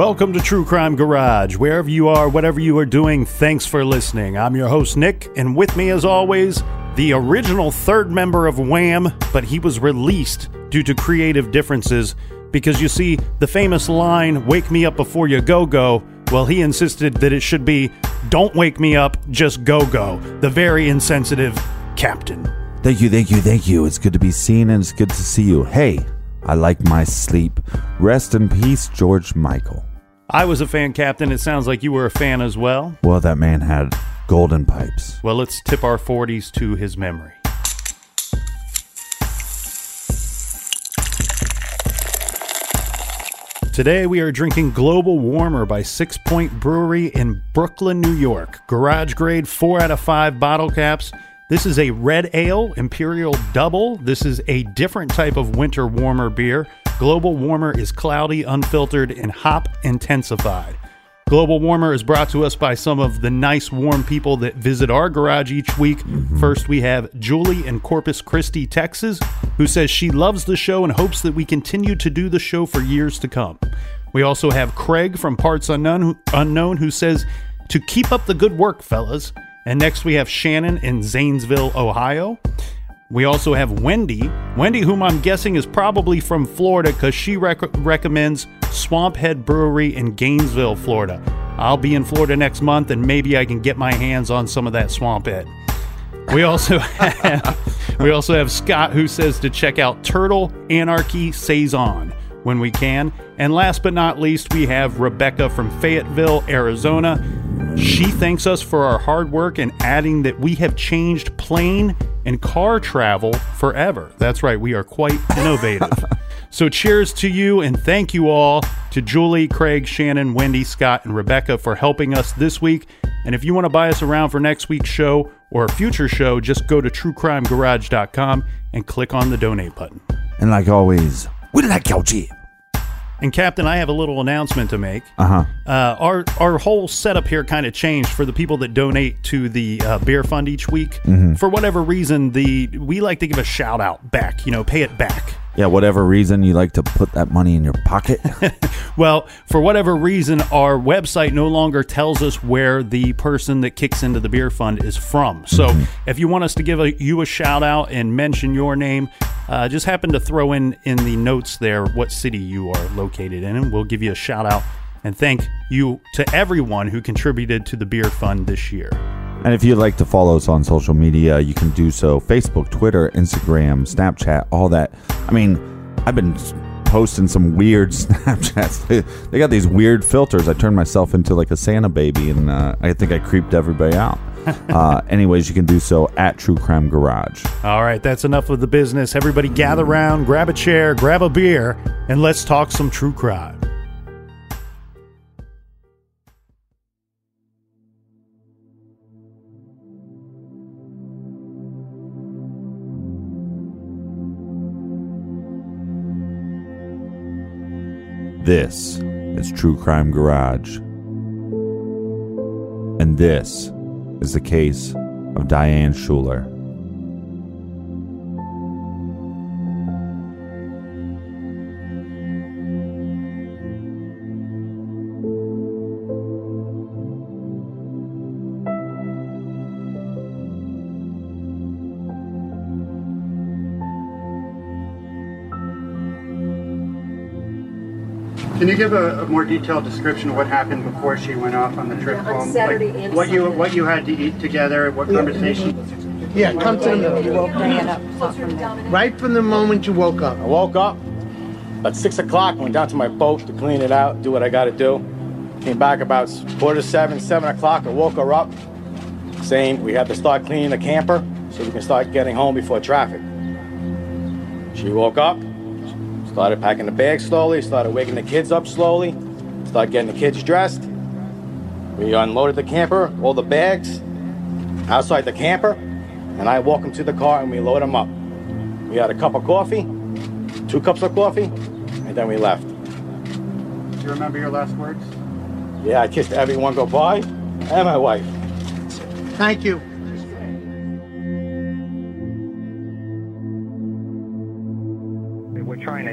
Welcome to True Crime Garage. Wherever you are, whatever you are doing, thanks for listening. I'm your host, Nick, and with me, as always, the original third member of Wham, but he was released due to creative differences because you see, the famous line, Wake me up before you go go, well, he insisted that it should be, Don't wake me up, just go go. The very insensitive captain. Thank you, thank you, thank you. It's good to be seen and it's good to see you. Hey, I like my sleep. Rest in peace, George Michael. I was a fan captain. It sounds like you were a fan as well. Well, that man had golden pipes. Well, let's tip our 40s to his memory. Today we are drinking Global Warmer by Sixpoint Brewery in Brooklyn, New York. Garage grade 4 out of 5 bottle caps. This is a red ale, Imperial Double. This is a different type of winter warmer beer. Global Warmer is cloudy, unfiltered, and hop intensified. Global Warmer is brought to us by some of the nice, warm people that visit our garage each week. Mm-hmm. First, we have Julie in Corpus Christi, Texas, who says she loves the show and hopes that we continue to do the show for years to come. We also have Craig from Parts Unknown, Unknown who says to keep up the good work, fellas. And next, we have Shannon in Zanesville, Ohio. We also have Wendy. Wendy, whom I'm guessing is probably from Florida because she rec- recommends Swamp Head Brewery in Gainesville, Florida. I'll be in Florida next month and maybe I can get my hands on some of that Swamp Head. We also have we also have Scott who says to check out Turtle Anarchy Saison when we can. And last but not least, we have Rebecca from Fayetteville, Arizona. She thanks us for our hard work and adding that we have changed plane and car travel forever. That's right, we are quite innovative. so, cheers to you and thank you all to Julie, Craig, Shannon, Wendy, Scott, and Rebecca for helping us this week. And if you want to buy us around for next week's show or a future show, just go to truecrimegarage.com and click on the donate button. And like always, we like your Jeep. And Captain, I have a little announcement to make. Uh-huh. Uh, our our whole setup here kind of changed for the people that donate to the uh, beer fund each week. For whatever reason, the we like to give a shout out back. You know, pay it back. Yeah, whatever reason you like to put that money in your pocket. Well, for whatever reason, our website no longer tells us where the person that kicks into the beer fund is from. So, if you want us to give a, you a shout out and mention your name, uh, just happen to throw in in the notes there what city you are located in, and we'll give you a shout out and thank you to everyone who contributed to the beer fund this year. And if you'd like to follow us on social media, you can do so Facebook, Twitter, Instagram, Snapchat, all that. I mean, I've been posting some weird Snapchats. They, got these weird filters. I turned myself into like a Santa baby, and uh, I think I creeped everybody out. uh, anyways, you can do so at True Crime Garage. All right, that's enough of the business. Everybody gather around, grab a chair, grab a beer, and let's talk some true crime. This is True Crime Garage. And this is the case of Diane Schuler. Can you give a, a more detailed description of what happened before she went off on the trip on home? Saturday and what you what you had to eat together, what conversation? Yeah, come to the You middle. woke Diane up, not from there. Right from the moment you woke up. I woke up at six o'clock, went down to my boat to clean it out, do what I got to do. Came back about quarter to seven, seven o'clock. I woke her up, saying we have to start cleaning the camper so we can start getting home before traffic. She woke up, started packing the bags slowly, started waking the kids up slowly, started getting the kids dressed. We unloaded the camper, all the bags outside the camper, and I walk them to the car and we load them up. We had a cup of coffee, two cups of coffee, and then we left. Do you remember your last words? Yeah, I kissed everyone goodbye and my wife. Thank you.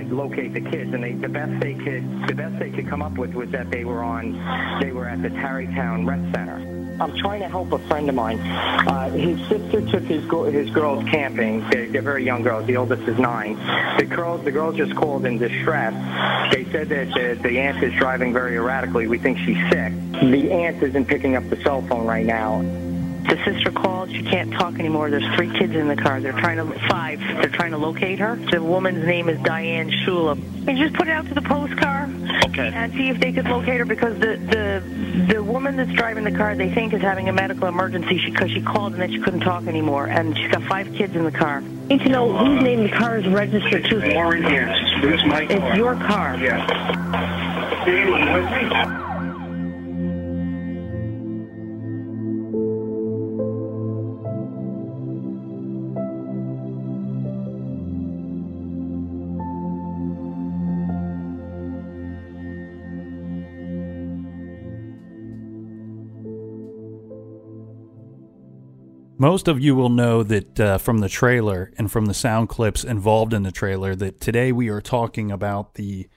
To locate the kids, and they, the best they could the best they could come up with was that they were on they were at the Tarrytown Rec Center. I'm trying to help a friend of mine. Uh, his sister took his go- his girls camping. They're, they're very young girls. The oldest is nine. The girls the girls just called in distress. They said that the, the aunt is driving very erratically. We think she's sick. The aunt isn't picking up the cell phone right now. The sister called. She can't talk anymore. There's three kids in the car. They're trying to five. They're trying to locate her. The woman's name is Diane Schuler. And just put it out to the post car. Okay. And see if they could locate her because the the the woman that's driving the car they think is having a medical emergency because she, called and then she couldn't talk anymore and she's got five kids in the car. Need to know whose name the car is registered to. Lauren, yes. This is my It's your car. Yeah. Most of you will know that uh, from the trailer and from the sound clips involved in the trailer that today we are talking about the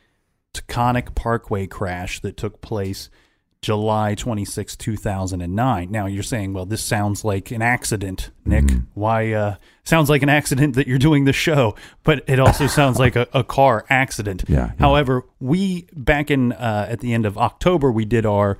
Taconic Parkway crash that took place July 26, 2009. Now you're saying, well, this sounds like an accident, Nick. Why? Uh, sounds like an accident that you're doing the show, but it also sounds like a, a car accident. Yeah, yeah. However, we back in uh, at the end of October, we did our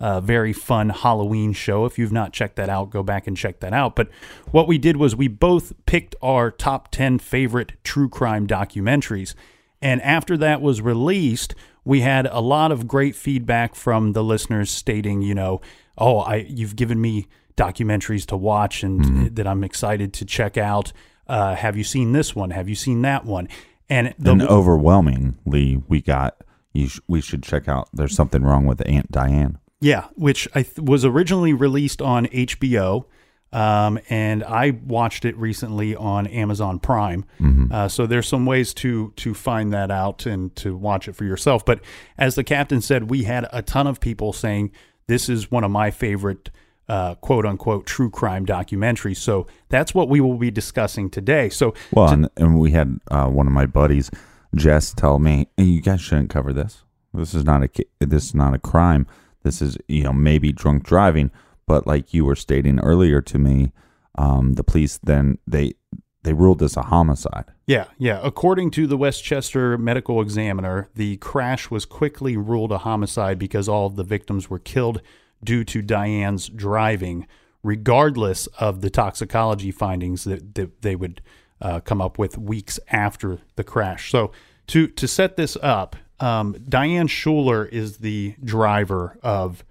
uh, very fun Halloween show. If you've not checked that out, go back and check that out. But what we did was we both picked our top 10 favorite true crime documentaries. And after that was released, we had a lot of great feedback from the listeners stating, you know, oh, I you've given me documentaries to watch and that I'm excited to check out. Uh, have you seen this one? Have you seen that one? And the and overwhelmingly, we got you. Sh- we should check out. There's something wrong with Aunt Diane. Yeah, which I th- was originally released on HBO, um, and I watched it recently on Amazon Prime. Uh, so there's some ways to to find that out and to watch it for yourself. But as the captain said, we had a ton of people saying this is one of my favorite. Uh, quote unquote true crime documentaries. So that's what we will be discussing today. So Well, and, and we had uh, one of my buddies, Jess, tell me, "Hey, "You guys shouldn't cover this. This is not a this is not a crime. This is you know maybe drunk driving, but like you were stating earlier to me, um, the police then they they ruled this a homicide. Yeah, yeah. According to the Westchester Medical Examiner, the crash was quickly ruled a homicide because all of the victims were killed due to Diane's driving, regardless of the toxicology findings that, that they would uh, come up with weeks after the crash. So, to to set this up, um, Diane Schuler is the driver of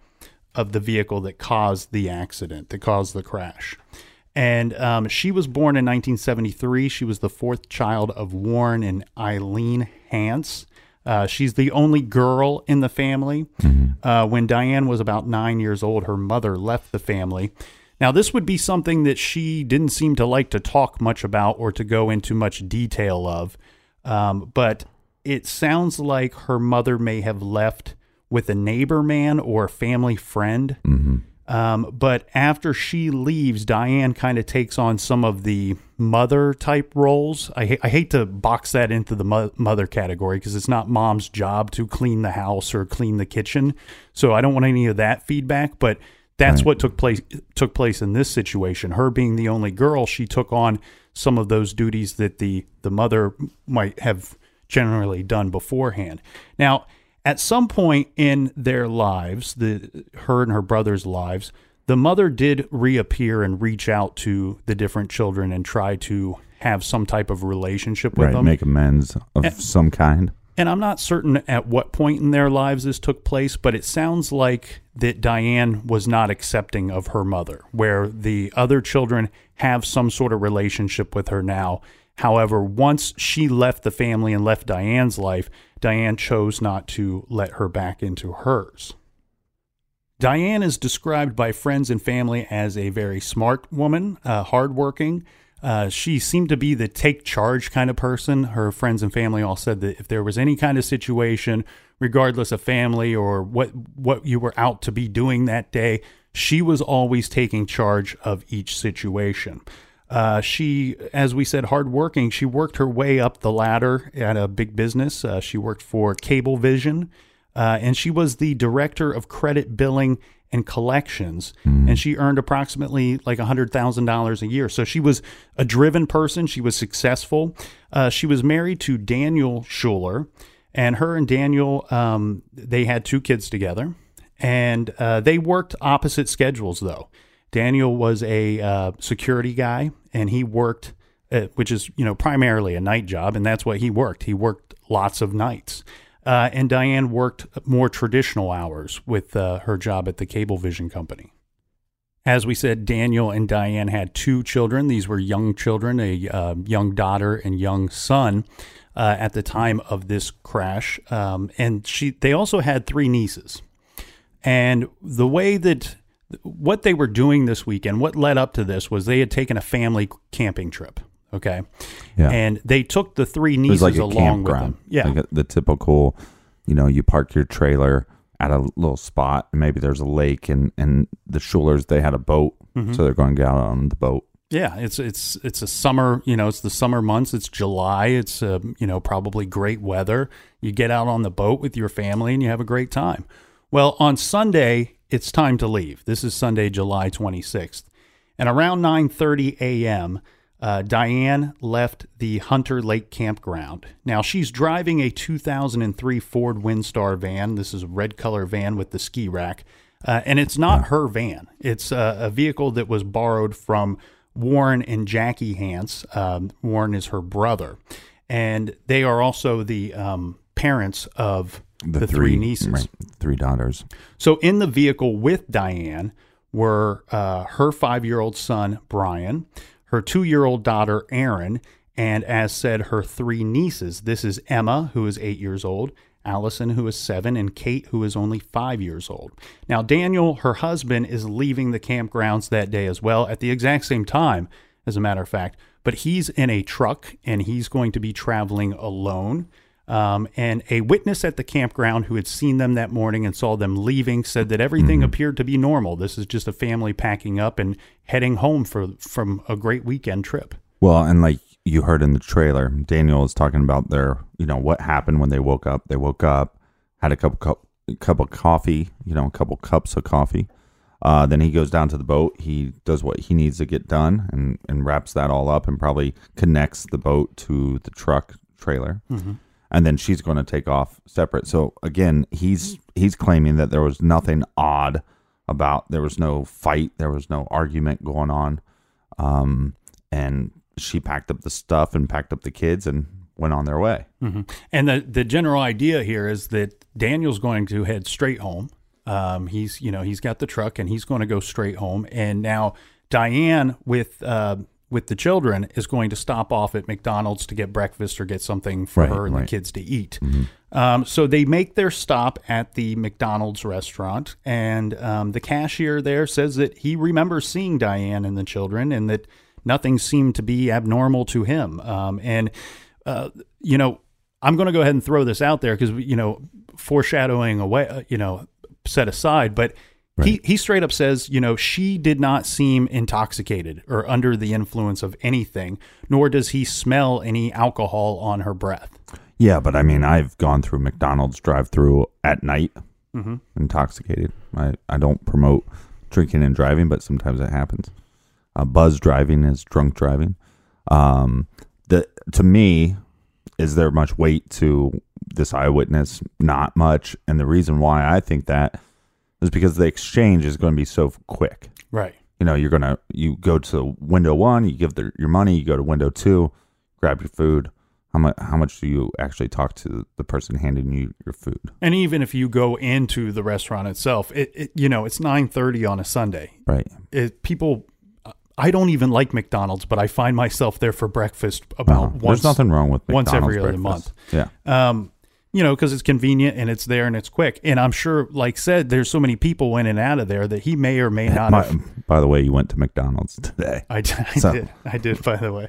of the vehicle that caused the accident, that caused the crash. And um, she was born in 1973. She was the fourth child of Warren and Eileen Hance. Uh, she's the only girl in the family. Uh, when Diane was about nine years old, her mother left the family. Now, this would be something that she didn't seem to like to talk much about or to go into much detail of. Um, but it sounds like her mother may have left with a neighbor man or a family friend. Um, but after she leaves, Diane kind of takes on some of the mother type roles. I, ha- I hate to box that into the mo- mother category because it's not mom's job to clean the house or clean the kitchen. So I don't want any of that feedback. But that's what took place took place in this situation. Her being the only girl, she took on some of those duties that the the mother might have generally done beforehand. Now, at some point in their lives, the her and her brother's lives, the mother did reappear and reach out to the different children and try to have some type of relationship with right, them. make amends of Eh. some kind. And I'm not certain at what point in their lives this took place, but it sounds like that Diane was not accepting of her mother, where the other children have some sort of relationship with her now. However, once she left the family and left Diane's life, Diane chose not to let her back into hers. Diane is described by friends and family as a very smart woman, uh, hardworking. Uh, she seemed to be the take charge kind of person. Her friends and family all said that if there was any kind of situation, regardless of family or what what you were out to be doing that day, she was always taking charge of each situation. Uh, she, as we said, hardworking. She worked her way up the ladder at a big business. Uh, she worked for Cablevision, uh, and she was the director of credit billing and collections. And she earned approximately like $100,000 a year. So she was a driven person. She was successful. Uh, she was married to Daniel Schuler, and her and Daniel, um, they had two kids together. And uh, they worked opposite schedules, though. Daniel was a uh, security guy, and he worked, uh, which is you know primarily a night job, and that's what he worked. He worked lots of nights. Uh, and Diane worked more traditional hours with uh, her job at the Cablevision company. As we said, Daniel and Diane had two children. These were young children, a uh, young daughter and young son, uh, at the time of this crash. Um, and she, they also had three nieces. And the way that what they were doing this weekend, what led up to this was they had taken a family camping trip. Okay. Yeah. And they took the three nieces like a along with them. Yeah. Like a- the typical, you know, you park your trailer at a little spot, and maybe there's a lake, and and the Schulers they had a boat, Mm-hmm. so they're going to get out on the boat. Yeah, it's it's it's a summer. You know, it's the summer months. It's July. It's uh, you know probably great weather. You get out on the boat with your family and you have a great time. Well, on Sunday it's time to leave. This is Sunday, July twenty sixth, and around nine thirty a.m. Uh, Diane left the Hunter Lake campground. Now she's driving a 2003 Ford Windstar van. This is a red color van with the ski rack. Uh, and it's not her van. It's uh, a vehicle that was borrowed from Warren and Jackie Hance. Um, Warren is her brother, and they are also the um, parents of the, three, nieces. right, three daughters. So in the vehicle with Diane were uh, her five year old son, Brian, her two year old daughter, Erin, and as said, her three nieces. This is Emma, who is eight years old, Allison, who is seven, and Kate, who is only five years old. Now, Daniel, her husband, is leaving the campgrounds that day as well at the exact same time, as a matter of fact, but he's in a truck and he's going to be traveling alone. Um, and a witness at the campground who had seen them that morning and saw them leaving said that everything appeared to be normal. This is just a family packing up and heading home for from a great weekend trip. Well, and like you heard in the trailer, Daniel is talking about their, you know, what happened when they woke up. They woke up, had a couple cup, cup of coffee, you know, a couple cups of coffee. Uh, then he goes down to the boat. He does what he needs to get done and, and wraps that all up and probably connects the boat to the truck trailer. And then she's going to take off separate. So again, he's he's claiming that there was nothing odd about there was no fight, there was no argument going on. Um, and she packed up the stuff and packed up the kids and went on their way. And the the general idea here is that Daniel's going to head straight home. Um, he's you know he's got the truck and he's going to go straight home. And now Diane with uh, with the children is going to stop off at McDonald's to get breakfast or get something for Right, her and the kids to eat. Um, so they make their stop at the McDonald's restaurant, and um, the cashier there says that he remembers seeing Diane and the children, and that nothing seemed to be abnormal to him. Um, and uh, you know, I'm going to go ahead and throw this out there because you know, foreshadowing away, uh, you know, set aside, but. He, he straight up says, you know, she did not seem intoxicated or under the influence of anything, nor does he smell any alcohol on her breath. Yeah, but I mean, I've gone through McDonald's drive-through at night, Mhm. intoxicated. I I don't promote drinking and driving, but sometimes it happens. Uh, buzz driving is drunk driving. Um, the to me, is there much weight to this eyewitness? Not much, and the reason why I think that is because the exchange is going to be so quick. Right. You know, you're gonna you go to window one, you give the, your money, you go to window two, grab your food. How much? How much do you actually talk to the person handing you your food? And even if you go into the restaurant itself, it, it you know it's nine thirty on a Sunday. Right. It, people, I don't even like McDonald's, but I find myself there for breakfast about No, once. there's nothing wrong with once every McDonald's other month. Yeah. Um, you know, because it's convenient and it's there and it's quick. And I'm sure, like said, there's so many people in and out of there that he may or may not By, have. by the way, you went to McDonald's today. I So- did. I did, by the way.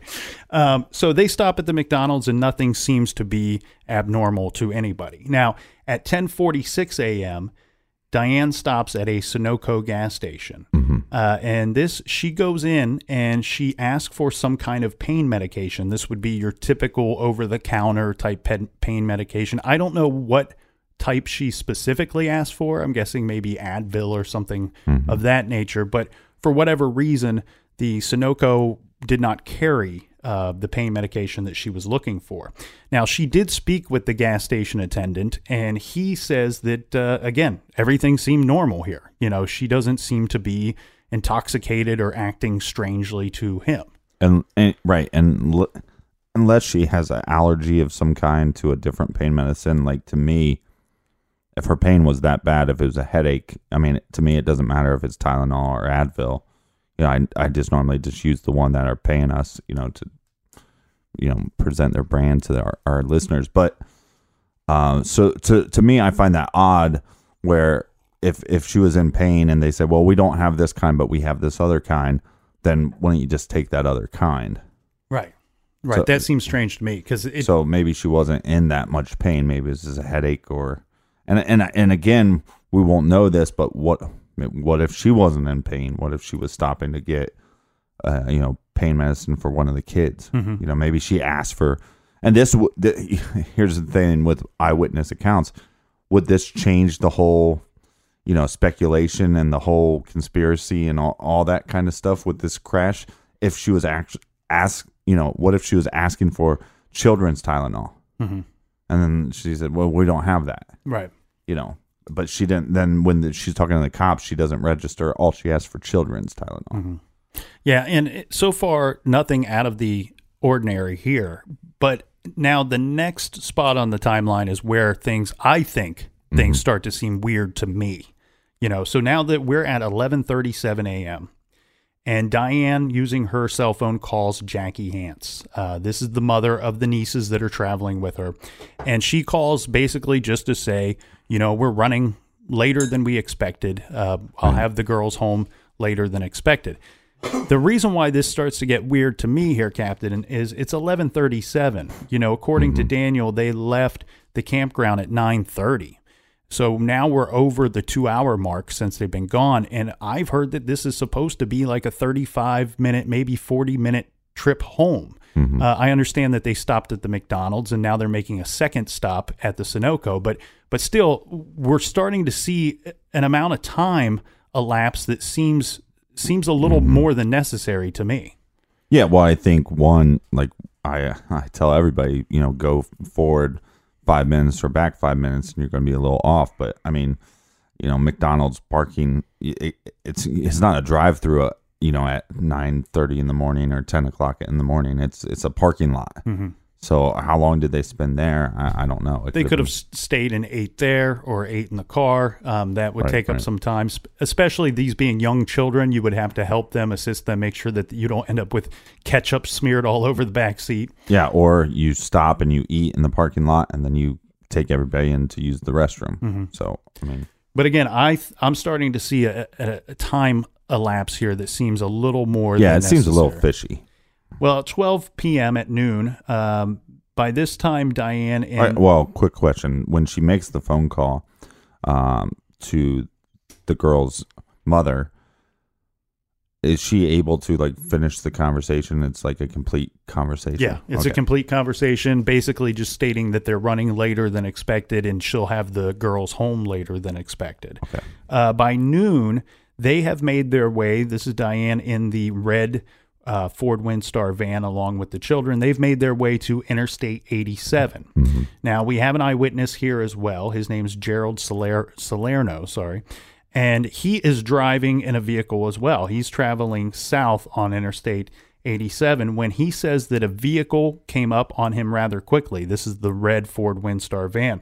Um, so they stop at the McDonald's and nothing seems to be abnormal to anybody. Now, at 10:46 a.m., Diane stops at a Sunoco gas station, uh, and this she goes in and she asks for some kind of pain medication. This would be your typical over-the-counter type pen- pain medication. I don't know what type she specifically asked for. I'm guessing maybe Advil or something of that nature. But for whatever reason, the Sunoco did not carry uh, the pain medication that she was looking for. Now, she did speak with the gas station attendant, and he says that, uh, again, everything seemed normal here. You know, she doesn't seem to be intoxicated or acting strangely to him. And, and right, and l- unless she has an allergy of some kind to a different pain medicine, like to me, if her pain was that bad, if it was a headache, I mean, to me, it doesn't matter if it's Tylenol or Advil. You know, I I just normally just use the one that are paying us, you know, to you know present their brand to our, our listeners. But uh, so to to me, I find that odd. Where if if she was in pain and they said, well, we don't have this kind, but we have this other kind, then why don't you just take that other kind? Right. Right. So- that seems strange to me because so maybe she wasn't in that much pain. Maybe it was just a headache or, and and and again, we won't know this, but what what if she wasn't in pain? What if she was stopping to get, uh, you know, pain medicine for one of the kids? Mhm. You know, maybe she asked for, and this the, here's the thing with eyewitness accounts, would this change the whole? You know, speculation and the whole conspiracy and all, all that kind of stuff with this crash. If she was actually ask, you know, what if she was asking for children's Tylenol? Mhm. And then she said, "Well, we don't have that." Right. You know, but she didn't. Then when the, she's talking to the cops, she doesn't register. All she asks for children's Tylenol. Yeah, and it, so far nothing out of the ordinary here. But now the next spot on the timeline is where things I think things start to seem weird to me. You know, so now that we're at 11:37 a.m. and Diane using her cell phone calls Jackie Hance. Uh, this is the mother of the nieces that are traveling with her, and she calls basically just to say, you know, we're running later than we expected. Uh, I'll have the girls home later than expected. The reason why this starts to get weird to me here, Captain, is it's 11:37. You know, according to Daniel, they left the campground at 9:30. So now we're over the 2-hour mark since they've been gone and I've heard that this is supposed to be like a 35 minute, maybe 40 minute trip home. Uh, I understand that they stopped at the McDonald's and now they're making a second stop at the Sunoco, but but still we're starting to see an amount of time elapse that seems seems a little more than necessary to me. Yeah, well, I think one like I I tell everybody, you know, go forward five minutes or back five minutes, and you're going to be a little off. But I mean, you know, McDonald's parking it, it's it's not a drive through. A, you know, at nine thirty in the morning or ten o'clock in the morning, it's it's a parking lot. Mhm. So how long did they spend there? I, I don't know. It They could have been- stayed and ate there or ate in the car. Um, that would Right, take up some time, especially these being young children. You would have to help them, assist them, make sure that you don't end up with ketchup smeared all over the back seat. Yeah, or you stop and you eat in the parking lot, and then you take everybody in to use the restroom. Mm-hmm. So I mean, But again, I th- I'm starting to see a, a, a time elapse here that seems a little more. yeah, it seems a little fishy. Well, at 12 p.m. at noon. Um, by this time, Diane and right, well, quick question: When she makes the phone call um, to the girl's mother, is she able to like finish the conversation? It's like a complete conversation. Yeah, it's a complete conversation, basically just stating that they're running later than expected, and she'll have the girls home later than expected. Okay. Uh, by noon, they have made their way. This is Diane in the red uh, Ford Windstar van along with the children. They've made their way to Interstate 87. Mm-hmm. Now we have an eyewitness here as well. His name's Gerald Saler- Salerno. Sorry. And he is driving in a vehicle as well. He's traveling south on Interstate 87 when he says that a vehicle came up on him rather quickly. This is the red Ford Windstar van.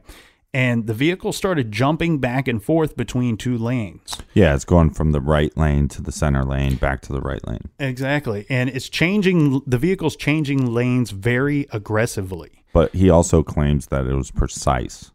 And the vehicle started jumping back and forth between two lanes. Yeah, it's going from the right lane to the center lane, back to the right lane. Exactly. And it's changing, the vehicle's changing lanes very aggressively. But he also claims that it was precise.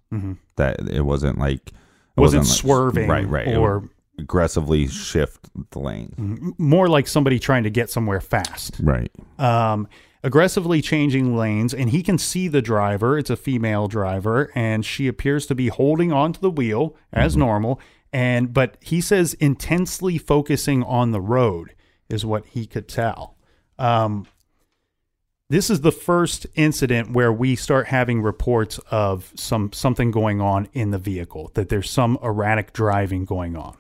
That it wasn't like it Mm-hmm. Wasn't like- swerving right? Right. Or- aggressively shift the lane. More like somebody trying to get somewhere fast. Right. um, aggressively changing lanes, and he can see the driver. It's a female driver, and she appears to be holding onto the wheel as normal. And but he says intensely focusing on the road is what he could tell. Um, this is the first incident where we start having reports of some something going on in the vehicle that there's some erratic driving going on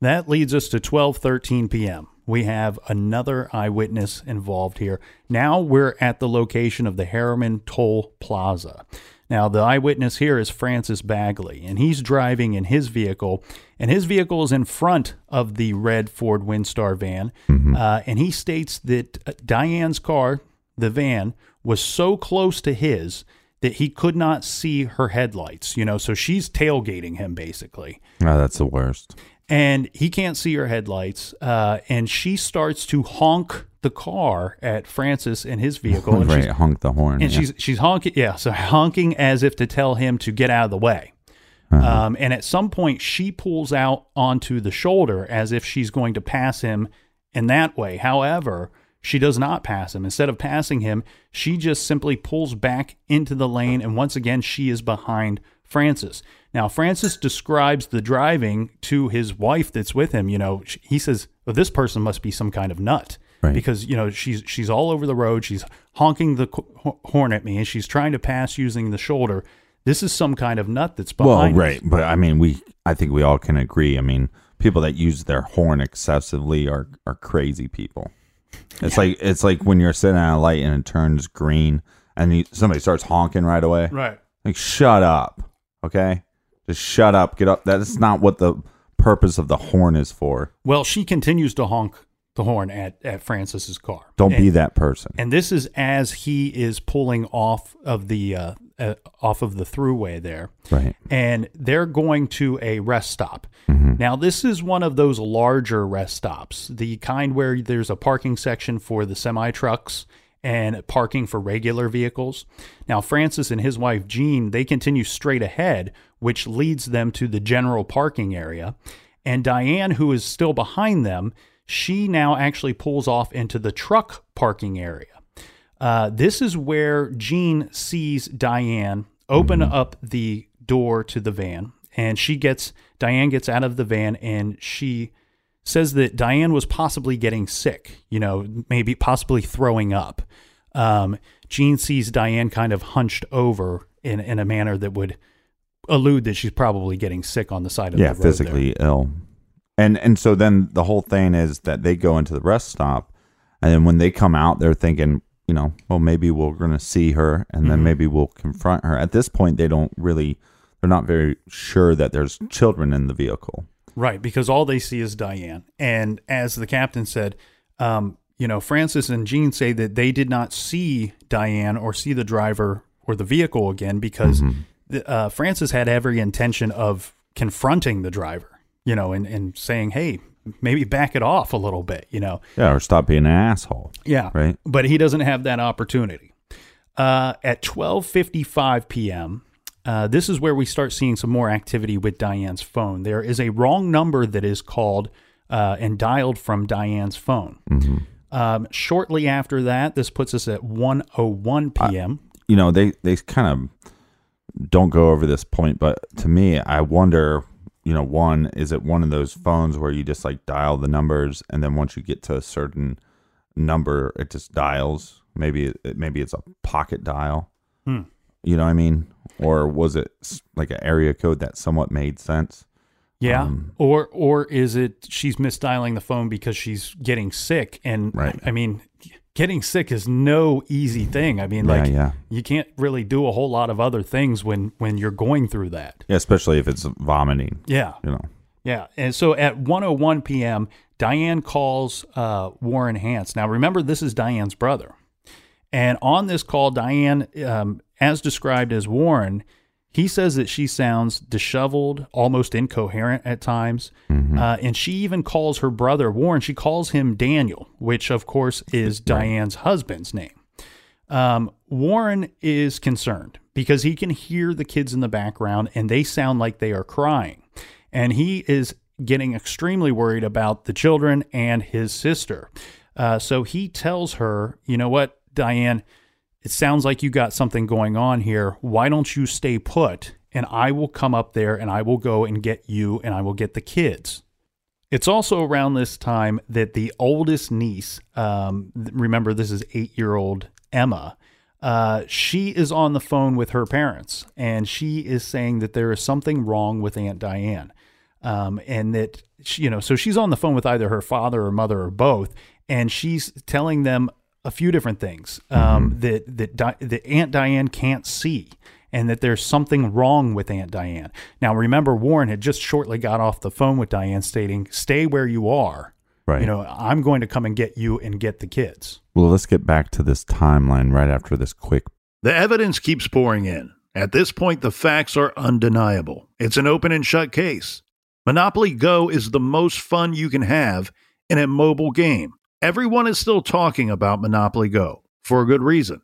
that leads us to 12:13 p.m. We have another eyewitness involved here. Now we're at the location of the Harriman Toll Plaza. Now the eyewitness here is Francis Bagley, and he's driving in his vehicle, and his vehicle is in front of the red Ford Windstar van. Uh, and he states that uh, Diane's car, the van, was so close to his that he could not see her headlights. You know, so she's tailgating him basically Oh, that's the worst. And he can't see her headlights. Uh, and she starts to honk the car at Francis in his vehicle, and right. she's Honk the horn. and yeah. she's she's honking, yeah, so honking as if to tell him to get out of the way. Uh-huh. Um, and at some point, she pulls out onto the shoulder as if she's going to pass him in that way. However, she does not pass him. Instead of passing him, she just simply pulls back into the lane, and once again, she is behind Francis. Now, Francis describes the driving to his wife that's with him. You know, he says, well, "This person must be some kind of nut." Right. Because you know she's she's all over the road. She's honking the horn at me, and she's trying to pass using the shoulder. This is some kind of nut that's well, behind. us. right. But I mean, we. I think we all can agree. I mean, people that use their horn excessively are are crazy people. It's like it's like when you're sitting at a light and it turns green, and you, somebody starts honking right away. Right. Like, shut up. Okay, just shut up. Get up. That is not what the purpose of the horn is for. Well, she continues to honk the horn at at Francis's car. Don't And- be that person. And this is as he is pulling off of the uh, uh, off of the throughway there. Right. and they're going to a rest stop. Mm-hmm. Now, this is one of those larger rest stops, the kind where there's a parking section for the semi trucks and parking for regular vehicles. Now, Francis and his wife Jean, they continue straight ahead, which leads them to the general parking area. And Diane, who is still behind them, she now actually pulls off into the truck parking area. Uh, this is where Jean sees Diane open up the door to the van, and she gets Diane gets out of the van, and she says that Diane was possibly getting sick. You know, maybe possibly throwing up. Um, Jean sees Diane kind of hunched over in in a manner that would allude that she's probably getting sick on the side of yeah, the road. there. physically ill. And and so then the whole thing is that they go into the rest stop, and then when they come out, they're thinking, you know, well maybe we're going to see her, and Mm-hmm. then maybe we'll confront her. At this point, they don't really, they're not very sure that there's children in the vehicle. Right, because all they see is Diane. And as the captain said, um, you know, Francis and Jean say that they did not see Diane or see the driver or the vehicle again because the, uh, Francis had every intention of confronting the driver, you know, and, and saying, hey, maybe back it off a little bit, you know. Yeah, or stop being an asshole. Yeah. Right. But he doesn't have that opportunity. Uh, at 12:55 p.m., uh, this is where we start seeing some more activity with Diane's phone. There is a wrong number that is called uh, and dialed from Diane's phone. Um, shortly after that, this puts us at 1:01 p.m. you know they they kind of don't go over this point but to me i wonder you know one is it one of those phones where you just like dial the numbers and then once you get to a certain number it just dials maybe it, maybe it's a pocket dial Hmm. You know what i mean or was it like an area code that somewhat made sense Yeah. Um, or or is it she's misdialing the phone because she's getting sick? And Right. I mean, getting sick is no easy thing. I mean, like yeah. you can't really do a whole lot of other things when when you're going through that. yeah especially if it's vomiting Yeah. you know Yeah. And so at 101 p.m., Diane calls uh, Warren Hance. Now, remember, this is Diane's brother. And on this call, Diane, um, as described as Warren, he says that she sounds disheveled, almost incoherent at times. Uh, and she even calls her brother, Warren, she calls him Daniel, which, of course, is Diane's husband's name. Um, Warren is concerned because he can hear the kids in the background and they sound like they are crying. And he is getting extremely worried about the children and his sister. Uh, so he tells her, you know what, Diane, it sounds like you got something going on here. Why don't you stay put? And I will come up there and I will go and get you and I will get the kids. It's also around this time that the oldest niece, um, remember this is eight year old Emma, uh, she is on the phone with her parents and she is saying that there is something wrong with Aunt Diane. Um, and that, she, you know, so she's on the phone with either her father or mother or both, and she's telling them a few different things um, that that Di- that Aunt Diane can't see, and that there's something wrong with Aunt Diane. Now, remember, Warren had just shortly got off the phone with Diane, stating, "Stay where you are. right You know, I'm going to come and get you and get the kids." well let's get back to this timeline right after this quick The evidence keeps pouring in. At this point, the facts are undeniable. It's an open and shut case. Monopoly Go is the most fun you can have in a mobile game. Everyone is still talking about Monopoly Go for a good reason.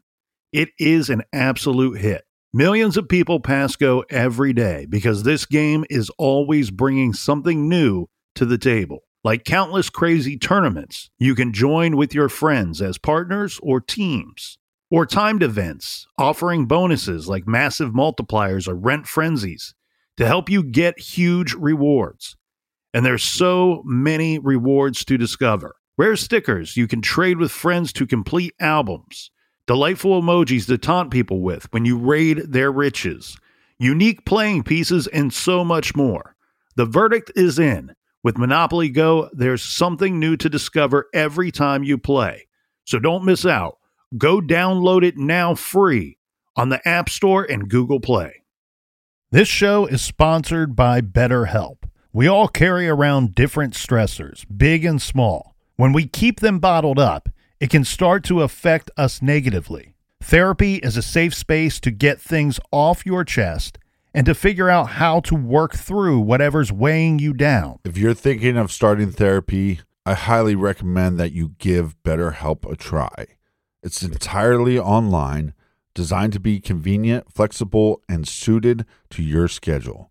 It is an absolute hit. Millions of people pass Go every day because this game is always bringing something new to the table. Like countless crazy tournaments, you can join with your friends as partners or teams or timed events offering bonuses like massive multipliers or rent frenzies to help you get huge rewards. And there's so many rewards to discover. Rare stickers you can trade with friends to complete albums, delightful emojis to taunt people with when you raid their riches, unique playing pieces, and so much more. The verdict is in. With Monopoly Go, there's something new to discover every time you play. So don't miss out. Go download it now free on the App Store and Google Play. This show is sponsored by BetterHelp. We all carry around different stressors, big and small. When we keep them bottled up, it can start to affect us negatively. Therapy is a safe space to get things off your chest and to figure out how to work through whatever's weighing you down. If you're thinking of starting therapy, I highly recommend that you give BetterHelp a try. It's entirely online, designed to be convenient, flexible, and suited to your schedule.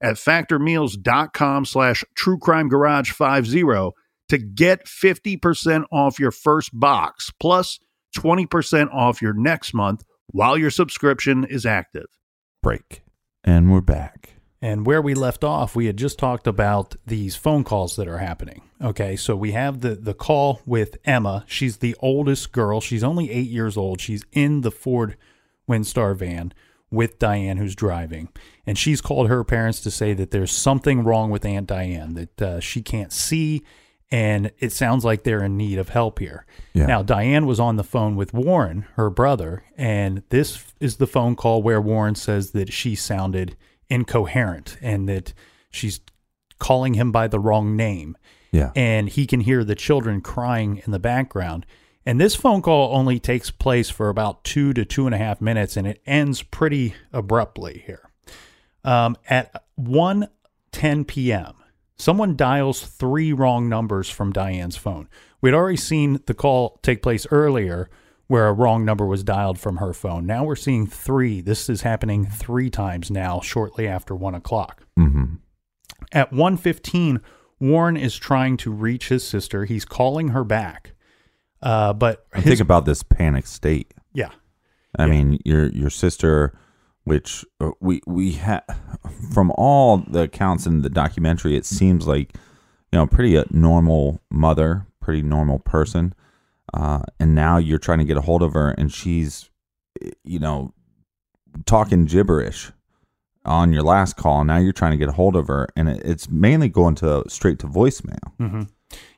at factormeals.com slash truecrimegarage50 to get 50% off your first box plus 20% off your next month while your subscription is active. Break. And we're back. And where we left off, we had just talked about these phone calls that are happening. Okay, so we have the the call with Emma. She's the oldest girl. She's only eight years old. She's in the Ford Windstar van with Diane, who's driving, and she's called her parents to say that there's something wrong with Aunt Diane that uh, she can't see and it sounds like they're in need of help here. Yeah. Now, Diane was on the phone with Warren, her brother, and this is the phone call where Warren says that she sounded incoherent and that she's calling him by the wrong name. Yeah. And he can hear the children crying in the background. And this phone call only takes place for about two to two and a half minutes, and it ends pretty abruptly here. Um, at 1 10 p.m., someone dials three wrong numbers from Diane's phone. We'd already seen the call take place earlier where a wrong number was dialed from her phone. Now we're seeing three. This is happening three times now, shortly after one o'clock. Mm-hmm. At 1.15, Warren is trying to reach his sister. He's calling her back. Uh, but his- think about this panic state. yeah, I mean, your your sister, which uh, we we had from all the accounts in the documentary, it seems like you know pretty a normal mother, pretty normal person, uh, and now you're trying to get a hold of her, and she's you know talking gibberish on your last call. Now you're trying to get a hold of her, and it, it's mainly going to straight to voicemail. hmm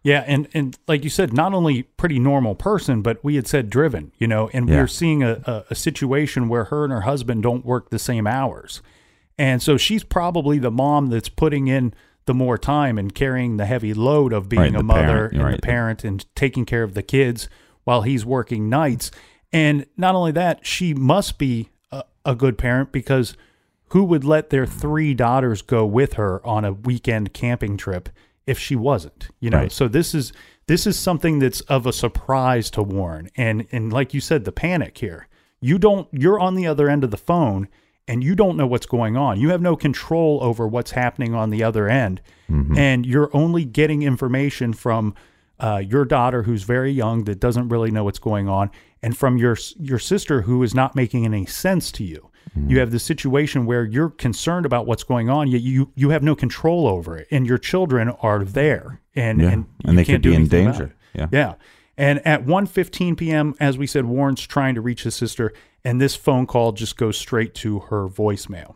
Yeah, and and like you said, not only pretty normal person, but we had said driven, you know, and Yeah. we're seeing a, a, a situation where her and her husband don't work the same hours. And so she's probably the mom that's putting in the more time and carrying the heavy load of being Right, a mother parent, and right. the parent and taking care of the kids while he's working nights. And not only that, she must be a, a good parent because who would let their three daughters go with her on a weekend camping trip if she wasn't? You know, Right. so this is this is something that's of a surprise to Warren. And and like you said, the panic here. You don't you're on the other end of the phone and you don't know what's going on. You have no control over what's happening on the other end. And you're only getting information from uh, your daughter who's very young that doesn't really know what's going on and from your your sister who is not making any sense to you. You have this situation where you're concerned about what's going on, yet you you have no control over it, and your children are there, and Yeah, and, and they can't could be in danger. Yeah. yeah. And at 1:15 p.m., as we said, Warren's trying to reach his sister, and this phone call just goes straight to her voicemail.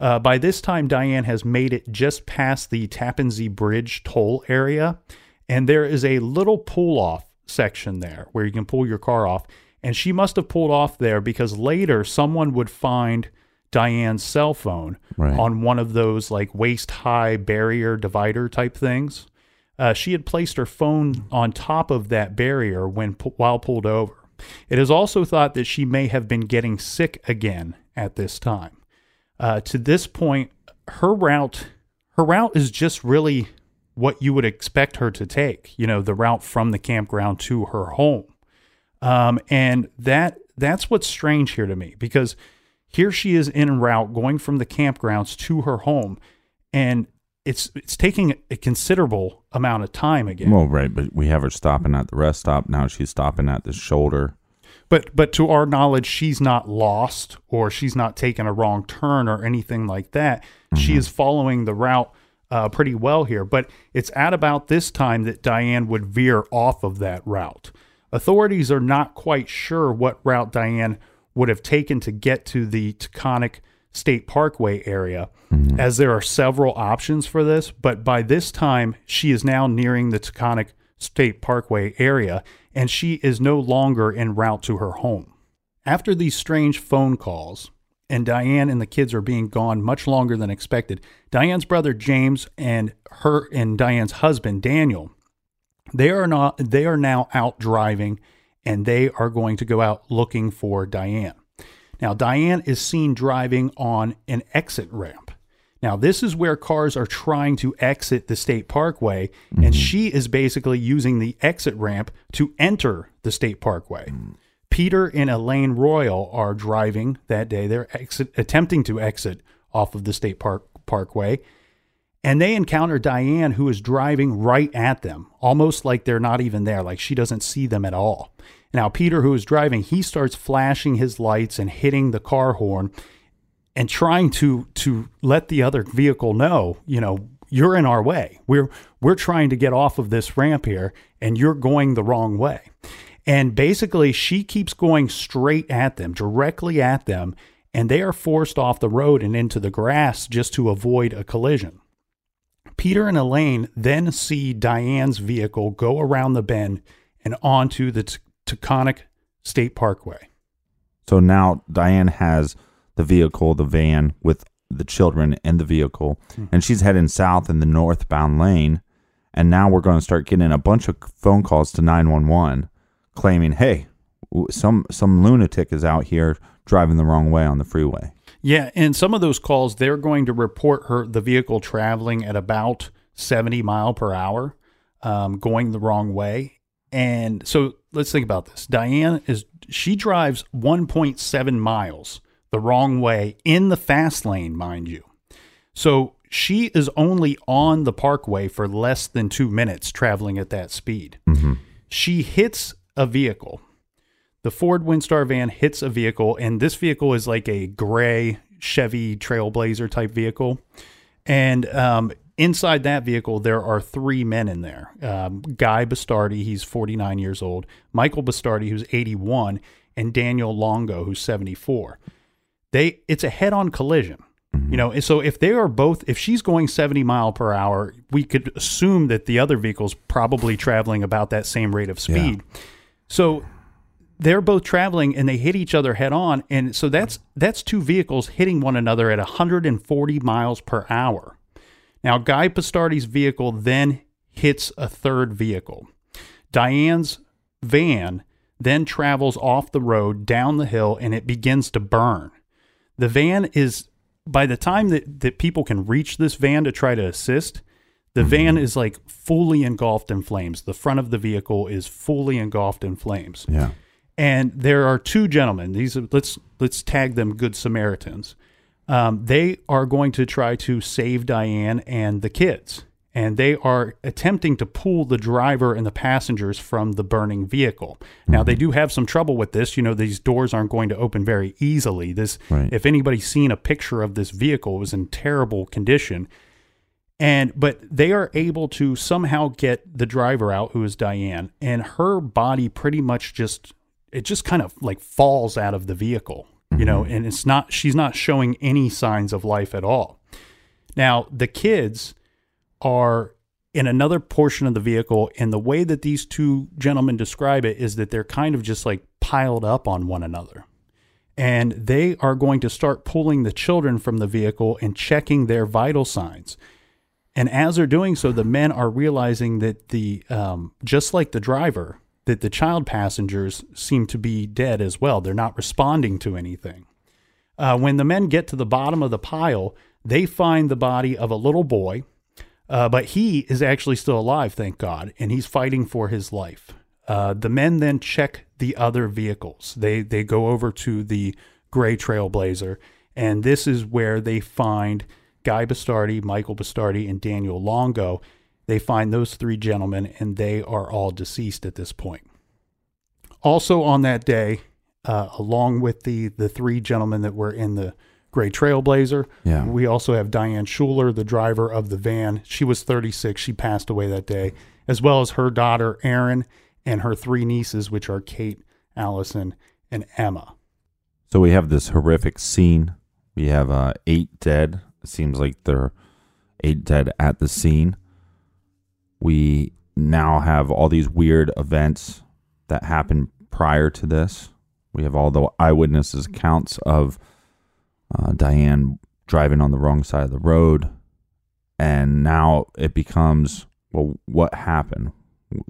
Uh, by this time, Diane has made it just past the Tappan Zee Bridge toll area, and there is a little pull off section there where you can pull your car off. And she must have pulled off there because later someone would find Diane's cell phone Right. on one of those like waist high barrier divider type things. Uh, she had placed her phone on top of that barrier when while pulled over. It is also thought that she may have been getting sick again at this time. Uh, to this point, her route her route is just really what you would expect her to take. You know, the route from the campground to her home. Um, and that that's what's strange here to me because here she is en route going from the campgrounds to her home, and it's it's taking a considerable amount of time again. Well, right, but we have her stopping at the rest stop. Now she's stopping at the shoulder. But but to our knowledge, she's not lost or she's not taken a wrong turn or anything like that. She is following the route uh, pretty well here. But it's at about this time that Diane would veer off of that route. Authorities are not quite sure what route Diane would have taken to get to the Taconic State Parkway area, mm-hmm. as there are several options for this. But by this time, she is now nearing the Taconic State Parkway area, and she is no longer en route to her home. After these strange phone calls, and Diane and the kids are being gone much longer than expected, Diane's brother James and her and Diane's husband Daniel, they are not they are now out driving and they are going to go out looking for Diane. Now Diane is seen driving on an exit ramp. Now this is where cars are trying to exit the state parkway and mm-hmm. she is basically using the exit ramp to enter the state parkway. Mm. Peter and Elaine Royal are driving that day. They're exit, attempting to exit off of the state park parkway, and they encounter Diane, who is driving right at them, almost like they're not even there, like she doesn't see them at all. Now, Peter, who is driving, he starts flashing his lights and hitting the car horn and trying to to let the other vehicle know, you know, you're in our way. We're we're trying to get off of this ramp here and you're going the wrong way. And basically she keeps going straight at them, directly at them, and they are forced off the road and into the grass just to avoid a collision. Peter and Elaine then see Diane's vehicle go around the bend and onto the T- Taconic State Parkway. So now Diane has the vehicle, the van with the children in the vehicle, hmm. and she's heading south in the northbound lane. And now we're going to start getting a bunch of phone calls to 911 claiming, hey, some, some lunatic is out here driving the wrong way on the freeway. Yeah, and some of those calls they're going to report her the vehicle traveling at about 70 mile per hour, um, going the wrong way. And so let's think about this. Diane is she drives 1.7 miles the wrong way in the fast lane, mind you. So she is only on the parkway for less than two minutes traveling at that speed. She hits a vehicle. The Ford Windstar van hits a vehicle, and this vehicle is like a gray Chevy Trailblazer type vehicle. And um, inside that vehicle, there are three men in there um, Guy Bastardi, he's 49 years old, Michael Bastardi, who's 81, and Daniel Longo, who's 74. They It's a head on collision. You know, and so if they are both, if she's going 70 mile per hour, we could assume that the other vehicle's probably traveling about that same rate of speed. So they're both traveling and they hit each other head on. And so that's that's two vehicles hitting one another at 140 miles per hour. Now Guy Bastardi's vehicle then hits a third vehicle. Diane's van then travels off the road down the hill and it begins to burn. The van is by the time that, that people can reach this van to try to assist the mm-hmm. van is like fully engulfed in flames. The front of the vehicle is fully engulfed in flames. Yeah. And there are two gentlemen. These are, let's let's tag them good Samaritans. Um, they are going to try to save Diane and the kids, and they are attempting to pull the driver and the passengers from the burning vehicle. Now they do have some trouble with this. You know, these doors aren't going to open very easily. This, Right. if anybody's seen a picture of this vehicle, it was in terrible condition and but they are able to somehow get the driver out who is Diane and her body pretty much just it just kind of like falls out of the vehicle you know and it's not she's not showing any signs of life at all. Now the kids are in another portion of the vehicle and the way that these two gentlemen describe it is that they're kind of just like piled up on one another. And they are going to start pulling the children from the vehicle and checking their vital signs. And as they're doing so, the men are realizing that the um, just like the driver, that the child passengers seem to be dead as well. They're not responding to anything. Uh, when the men get to the bottom of the pile, they find the body of a little boy, uh, but he is actually still alive, thank God, and he's fighting for his life. Uh, the men then check the other vehicles. They they go over to the gray Trailblazer, and this is where they find Guy Bastardi, Michael Bastardi, and Daniel Longo. They find those three gentlemen, and they are all deceased at this point. Also on that day, uh, along with the the three gentlemen that were in the gray Trailblazer, Yeah. we also have Diane Schuler, the driver of the van. She was 36. She passed away that day, as well as her daughter Erin and her three nieces, which are Kate, Allison, and Emma. So we have this horrific scene. We have uh, eight dead. It seems like there are eight dead at the scene. We now have all these weird events that happened prior to this. We have all the eyewitnesses accounts of uh, Diane driving on the wrong side of the road, and now it becomes well, what happened?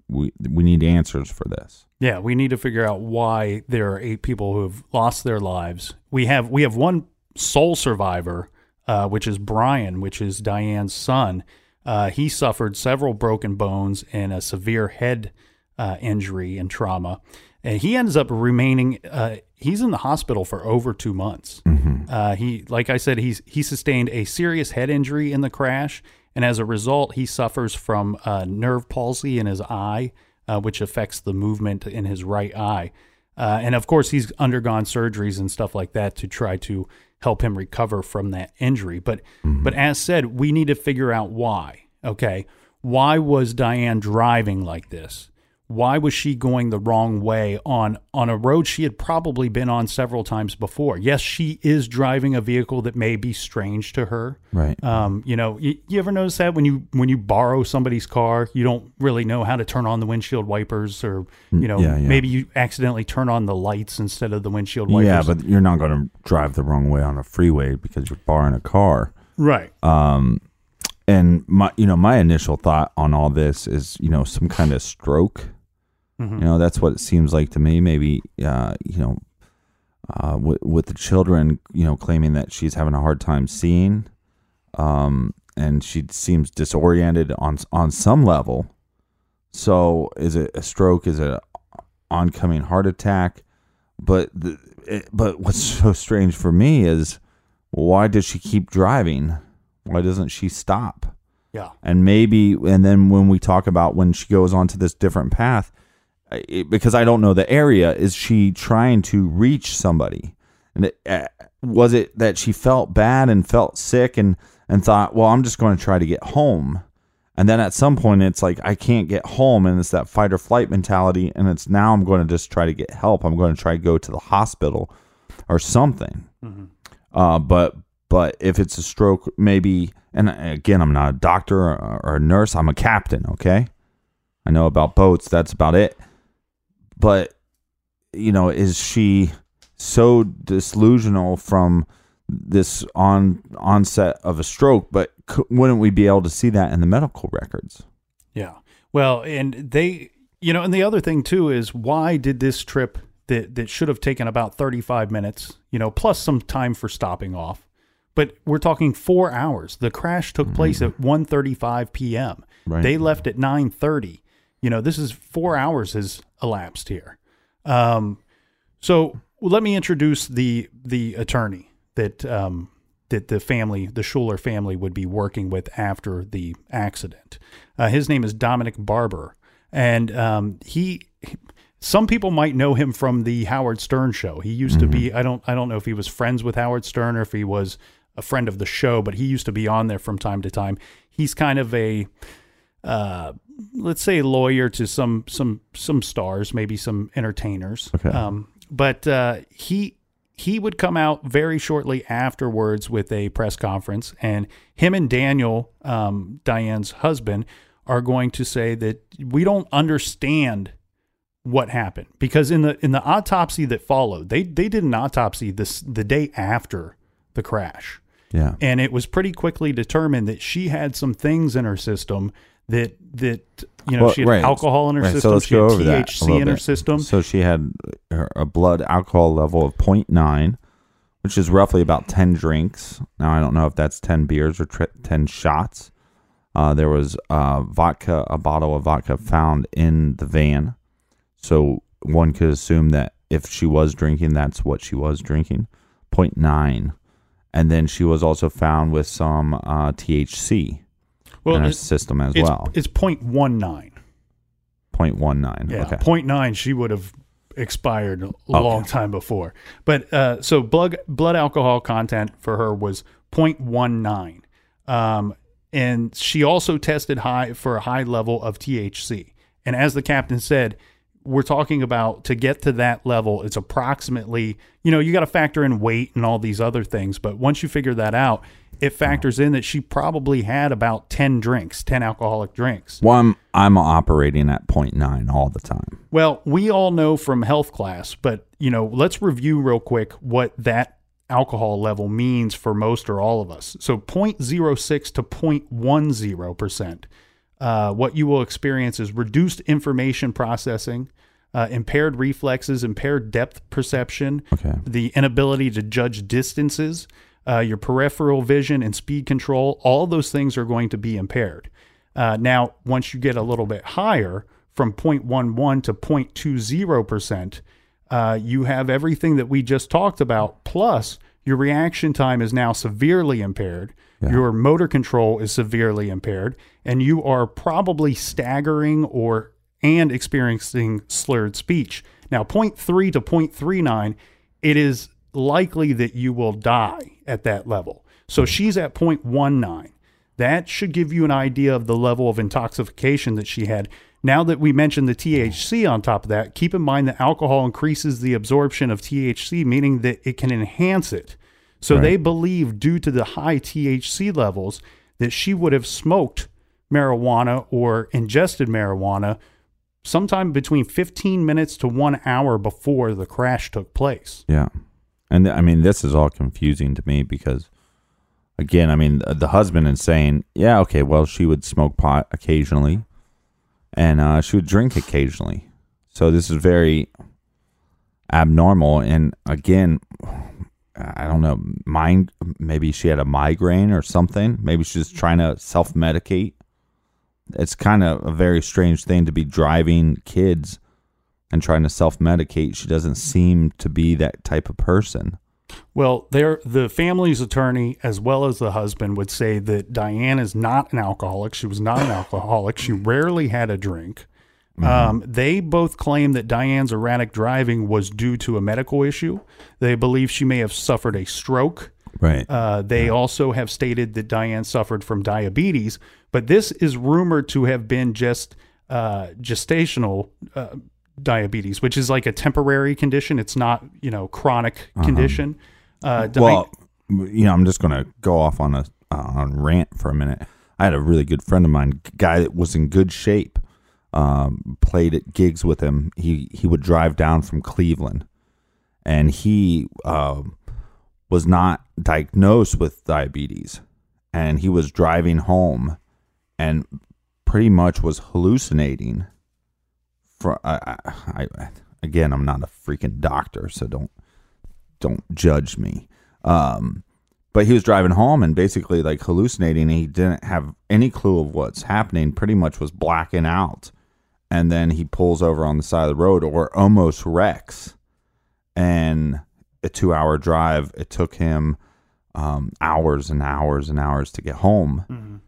We we need answers for this. Yeah, we need to figure out why there are eight people who have lost their lives. We have we have one sole survivor, uh, which is Brian, which is Diane's son. Uh, he suffered several broken bones and a severe head uh, injury and trauma, and he ends up remaining. Uh, he's in the hospital for over two months. Uh, he, like I said, he's he sustained a serious head injury in the crash, and as a result, he suffers from uh, nerve palsy in his eye, uh, which affects the movement in his right eye. Uh, and of course, he's undergone surgeries and stuff like that to try to help him recover from that injury. But mm-hmm. but as said, we need to figure out why. Okay, why was Diane driving like this? Why was she going the wrong way on on a road she had probably been on several times before? Yes, she is driving a vehicle that may be strange to her. Right. Um, you know, you, you ever notice that when you when you borrow somebody's car, you don't really know how to turn on the windshield wipers, or you know, Mm, Yeah, yeah. maybe you accidentally turn on the lights instead of the windshield wipers. Yeah, but you're not going to drive the wrong way on a freeway because you're borrowing a car. right. Um, and my, you know, my initial thought on all this is, you know, some kind of stroke. Mhm. You know, that's what it seems like to me. Maybe, uh, you know, uh, with, with the children, you know, claiming that she's having a hard time seeing, um, and she seems disoriented on on some level. So, is it a stroke? Is it an oncoming heart attack? But the, it, but what's so strange for me is why does she keep driving? Why doesn't she stop? Yeah. And maybe, and then when we talk about when she goes onto this different path, because I don't know the area, is she trying to reach somebody? And it, uh, was it that she felt bad and felt sick and and thought, well, I'm just going to try to get home, and then at some point it's like I can't get home, and it's that fight or flight mentality, and it's now I'm going to just try to get help. I'm going to try to go to the hospital or something. Uh, but but if it's a stroke, maybe. And again, I'm not a doctor or, or a nurse. I'm a captain. Okay, I know about boats. That's about it. But you know, is she so disillusional from this on onset of a stroke? But c- wouldn't we be able to see that in the medical records? Yeah. Well, and they, you know, and the other thing too is why did this trip that that should have taken about 35 minutes, you know, plus some time for stopping off. But we're talking 4 hours. The crash took place mm-hmm. at 1:35 p.m. Right. They left at 9:30. You know, this is 4 hours has elapsed here. Um so let me introduce the the attorney that um that the family, the Schuler family, would be working with after the accident. Uh, his name is Dominic Barbara, and um, he. Some people might know him from the Howard Stern show. He used to be. I don't. I don't know if he was friends with Howard Stern or if he was a friend of the show, but he used to be on there from time to time. He's kind of a, uh, let's say, lawyer to some some some stars, maybe some entertainers. Okay. Um, but uh, he he would come out very shortly afterwards with a press conference, and him and Daniel, um, Diane's husband, are going to say that we don't understand what happened because in the in the autopsy that followed, they they did an autopsy this the day after the crash, Yeah. and it was pretty quickly determined that she had some things in her system that that you know Well, she had right. alcohol in her Right, system, So let's she go had over THC in her bit. system. So she had her- a blood alcohol level of 0.9, which is roughly about 10 drinks. Now, I don't know if that's 10 beers or tr- 10 shots. Uh, there was uh, vodka, a bottle of vodka found in the van. So one could assume that if she was drinking, that's what she was drinking 0.9. And then she was also found with some uh, THC in her system as it's, well. It's 0.19. 0.19. Yeah, okay. point nine, she would have expired a long time before. But uh, so blood blood alcohol content for her was 0.19. Um, and she also tested high for a high level of THC. And as the captain said, we're talking about to get to that level, it's approximately, you know, you got to factor in weight and all these other things. But once you figure that out, it factors in that she probably had about 10 drinks, 10 alcoholic drinks. Well, I'm, I'm operating at 0.9 all the time. Well, we all know from health class, but you know, let's review real quick what that alcohol level means for most or all of us. So 0.06 to 0.10%. Uh, what you will experience is reduced information processing, uh, impaired reflexes, impaired depth perception, Okay. the inability to judge distances, uh, your peripheral vision and speed control. All those things are going to be impaired. Uh, now, once you get a little bit higher, from 0.11 to 0.20%, uh, you have everything that we just talked about, plus your reaction time is now severely impaired. Your motor control is severely impaired, and you are probably staggering or and experiencing slurred speech. Now, 0.3 to 0.39, it is likely that you will die at that level. So she's at 0.19. That should give you an idea of the level of intoxication that she had. Now that we mentioned the THC on top of that, keep in mind that alcohol increases the absorption of THC, meaning that it can enhance it. So Right. they believe, due to the high THC levels, that she would have smoked marijuana or ingested marijuana sometime between 15 minutes to one hour before the crash took place. Yeah. And th- I mean, this is all confusing to me because, again, I mean, the, the husband is saying, yeah, okay, well, she would smoke pot occasionally and uh, she would drink occasionally. So this is very abnormal. And again, I don't know, mind, maybe she had a migraine or something. Maybe she's trying to self medicate. It's kind of a very strange thing to be driving kids and trying to self medicate. She doesn't seem to be that type of person. Well, there the family's attorney as well as the husband would say that Diane is not an alcoholic. She was not an alcoholic. She rarely had a drink. Um, they both claim that Diane's erratic driving was due to a medical issue. They believe she may have suffered a stroke. Right. Uh, they also have stated that Diane suffered from diabetes, but this is rumored to have been just uh, gestational uh, diabetes, which is like a temporary condition. It's not, you know, chronic condition. Uh, well, you know, I'm just going to go off on a uh, on rant for a minute. I had a really good friend of mine, guy that was in good shape. um, played at gigs with him. He he would drive down from Cleveland, and he um, was not diagnosed with diabetes, and he was driving home, and pretty much was hallucinating. For I, I, I again, I'm not a freaking doctor, so don't don't judge me. Um, but he was driving home and basically like hallucinating. He didn't have any clue of what's happening. Pretty much was blacking out, and then he pulls over on the side of the road or almost wrecks. And a two-hour drive. It took him um, hours and hours and hours to get home. Uh,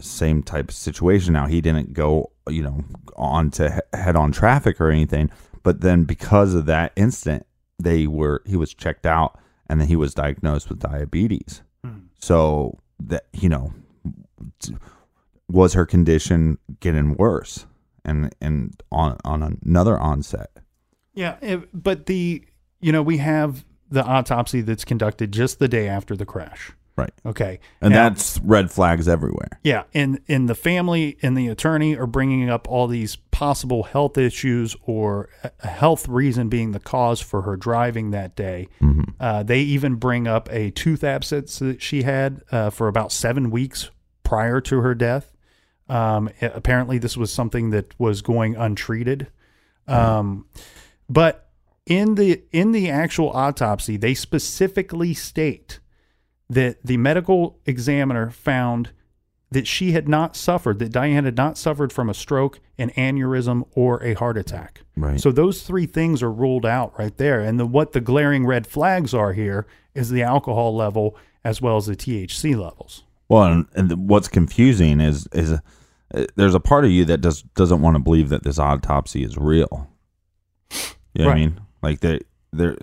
Same type of situation. Now he didn't go, you know, on to head-on traffic or anything, but then because of that incident, they were he was checked out and then he was diagnosed with diabetes. Hmm. So that you know, was her condition getting worse and and on on another onset. Yeah, it- but the you know we have the autopsy that's conducted just the day after the crash. Right. Okay. And Now- that's red flags everywhere. Yeah, and and the family and the attorney are bringing up all these possible health issues or a- health reason being the cause for her driving that day. Uh, they even bring up a tooth abscess that she had uh, for about seven weeks prior to her death. Um, apparently, this was something that was going untreated. Um, but in the in the actual autopsy, they specifically state that the medical examiner found that she had not suffered, that Diane had not suffered from a stroke, an aneurysm, or a heart attack. Right. So those three things are ruled out right there. And the, what the glaring red flags are here is the alcohol level as well as the THC levels. Well, and, and what's confusing is is uh, there's a part of you that does doesn't want to believe that this autopsy is real. You know what I mean? Like they they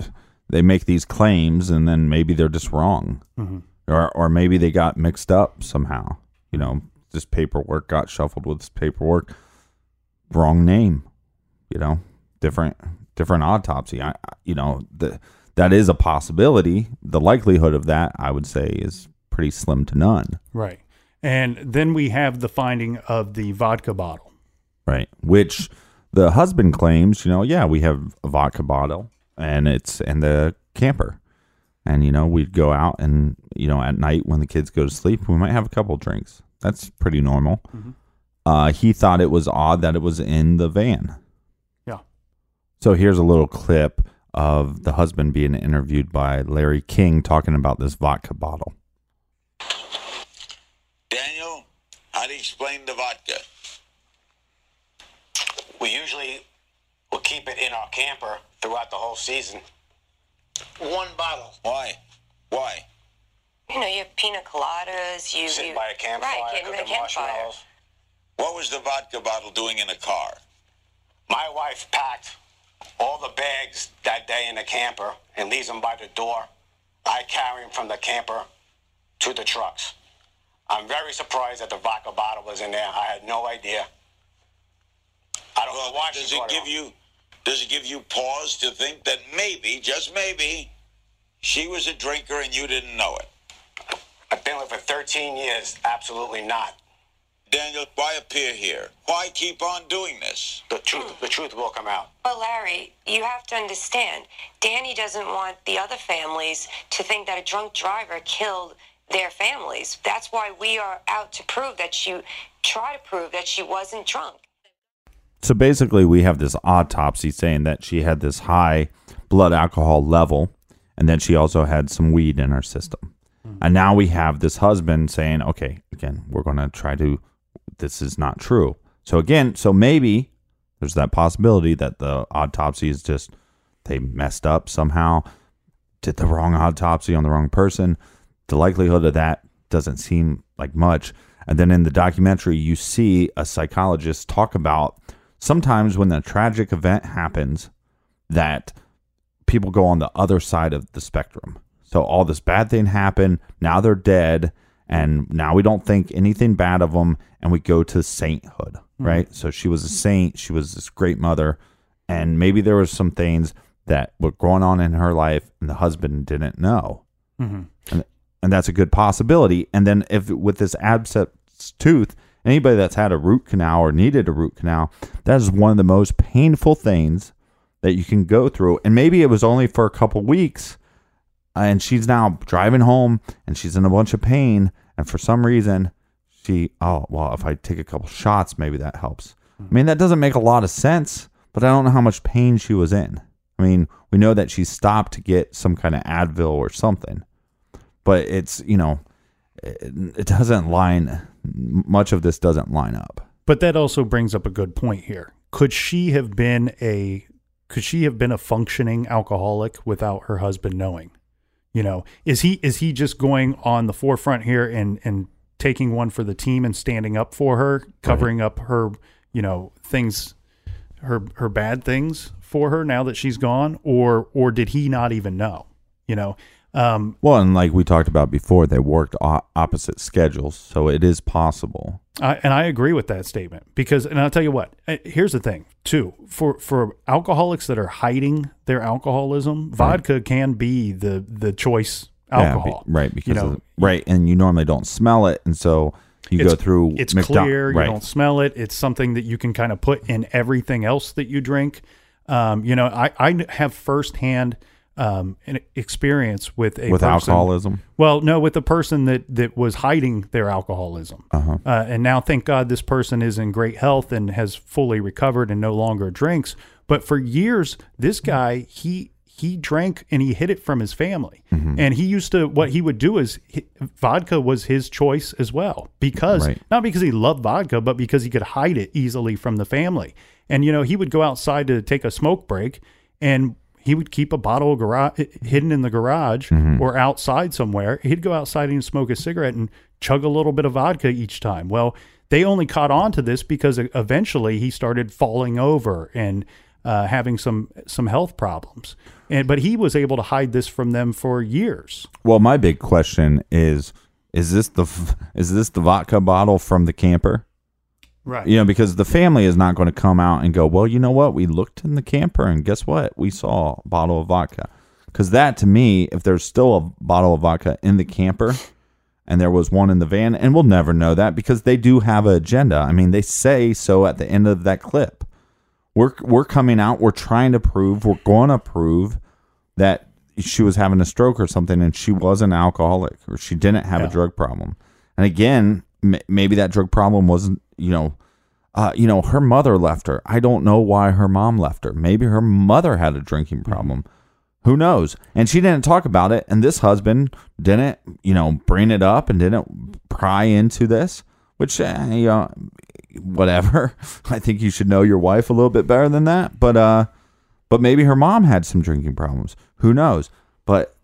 they make these claims and then maybe they're just wrong, Mhm. or or maybe they got mixed up somehow. You know, this paperwork got shuffled with this paperwork, wrong name. You know, different different autopsy. I- you know the that is a possibility. The likelihood of that, I would say, is pretty slim to none. Right. And then we have the finding of the vodka bottle. right? Which the husband claims, you know, yeah, we have a vodka bottle and it's in the camper. And, you know, we'd go out and, you know, at night when the kids go to sleep, we might have a couple drinks. That's pretty normal. Uh, he thought it was odd that it was in the van. Yeah. So here's a little clip of the husband being interviewed by Larry King talking about this vodka bottle. Daniel, how do you explain the vodka? We usually will keep it in our camper throughout the whole season. One bottle. Why? Why? You know, you have pina coladas. You Sit you, by a campfire, right? Getting the cooking campfire. marshmallows. What was the vodka bottle doing in a car? My wife packed all the bags that day in the camper and leaves them by the door. I carry them from the camper to the trucks. I'm very surprised that the vodka bottle was in there. I had no idea. I don't know why Does it give up. you does it give you pause to think that maybe, just maybe, she was a drinker and you didn't know it? I've been with her for 13 years. Absolutely not. Daniel, why appear here? Why keep on doing this? The truth, the truth will come out. But Larry, you have to understand, Danny doesn't want the other families to think that a drunk driver killed their families. That's why we are out to prove that she try to prove that she wasn't drunk. So basically, we have this autopsy saying that she had this high blood alcohol level, and then she also had some weed in her system. Mm-hmm. And now we have this husband saying, okay, again, we're going to try to, this is not true. So again, so maybe there's that possibility that the autopsy is just, they messed up somehow, did the wrong autopsy on the wrong person. The likelihood of that doesn't seem like much. And then in the documentary, you see a psychologist talk about sometimes when a tragic event happens, that people go on the other side of the spectrum. So all this bad thing happened, now they're dead, and now we don't think anything bad of them, and we go to sainthood, right? So she was a saint, she was this great mother, and maybe there was some things that were going on in her life, and the husband didn't know, Mhm. and and that's a good possibility. And then if with this abscess tooth, anybody that's had a root canal or needed a root canal, that is one of the most painful things that you can go through. And maybe it was only for a couple weeks, uh, and she's now driving home and she's in a bunch of pain, and for some reason, she oh well, if I take a couple shots, maybe that helps. I mean, that doesn't make a lot of sense, but I don't know how much pain she was in. I mean, we know that she stopped to get some kind of Advil or something, but it's you know, it, it doesn't line. Much of this doesn't line up. But that also brings up a good point here. Could she have been a could she have been a functioning alcoholic without her husband knowing? You know, is he is he just going on the forefront here and and taking one for the team and standing up for her, covering up her, you know, things her her bad things for her now that she's gone or or did he not even know? You know, um, Well, and like we talked about before, they worked o- opposite schedules, so it is possible. I, and I agree with that statement because, and I'll tell you what. uh, Here's the thing, too. For for alcoholics that are hiding their alcoholism, vodka can be the the choice Yeah, alcohol. be- right? Because you know, of- right, and you normally don't smell it, and so you go through. It's McDo- clear. right. You don't smell it. It's something that you can kind of put in everything else that you drink. Um, you know, I I have firsthand um, an experience with a With person- alcoholism? Well, no, with a person that that was hiding their alcoholism, Uh-huh. uh, and now thank God this person is in great health and has fully recovered and no longer drinks. But for years, this guy he he drank and he hid it from his family, Mm-hmm. and he used to what he would do is he, vodka was his choice as well because Right. not because he loved vodka, but because he could hide it easily from the family. And you know, he would go outside to take a smoke break, and he would keep a bottle of garage hidden in the garage Mm-hmm. or outside somewhere. He'd go outside and smoke a cigarette and chug a little bit of vodka each time. Well, they only caught on to this because eventually he started falling over and uh, having some some health problems. And but he was able to hide this from them for years. Well, my big question is: is this the is this the vodka bottle from the camper? Right. You know, because the family is not going to come out and go, well, you know what? We looked in the camper and guess what? We saw a bottle of vodka. Because that to me, if there's still a bottle of vodka in the camper and there was one in the van, and we'll never know that because they do have an agenda. I mean, they say so at the end of that clip. We're we're coming out. We're trying to prove. We're going to prove that she was having a stroke or something, and she was an alcoholic or she didn't have a drug problem. And again, maybe that drug problem wasn't, you know, uh, you know, her mother left her. I don't know why her mom left her. Maybe her mother had a drinking problem. Who knows? And she didn't talk about it. And this husband didn't, you know, bring it up and didn't pry into this, which, eh, you know, whatever. I think you should know your wife a little bit better than that. But, uh, but maybe her mom had some drinking problems. Who knows? But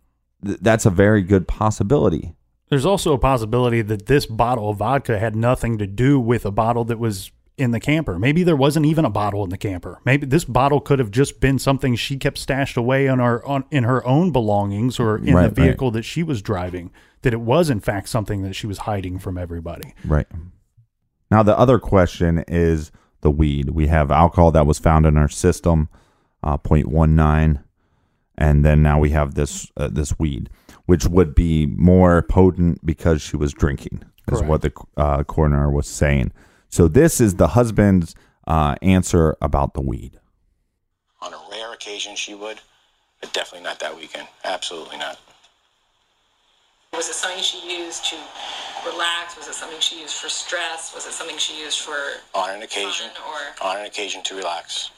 th- that's a very good possibility. There's also a possibility that this bottle of vodka had nothing to do with a bottle that was in the camper. Maybe there wasn't even a bottle in the camper. Maybe this bottle could have just been something she kept stashed away on her on in her own belongings or in Right, the right. vehicle that she was driving. That it was in fact something that she was hiding from everybody. Right. Now, the other question is the weed. We have alcohol that was found in our system, uh, 0.19, and then now we have this uh, this weed, which would be more potent because she was drinking, is Correct. what the uh, coroner was saying. So this is the husband's uh, answer about the weed. On a rare occasion, she would, but definitely not that weekend. Absolutely not. Was it something she used to relax? Was it something she used for stress? Was it something she used for On an occasion, or on an occasion to relax.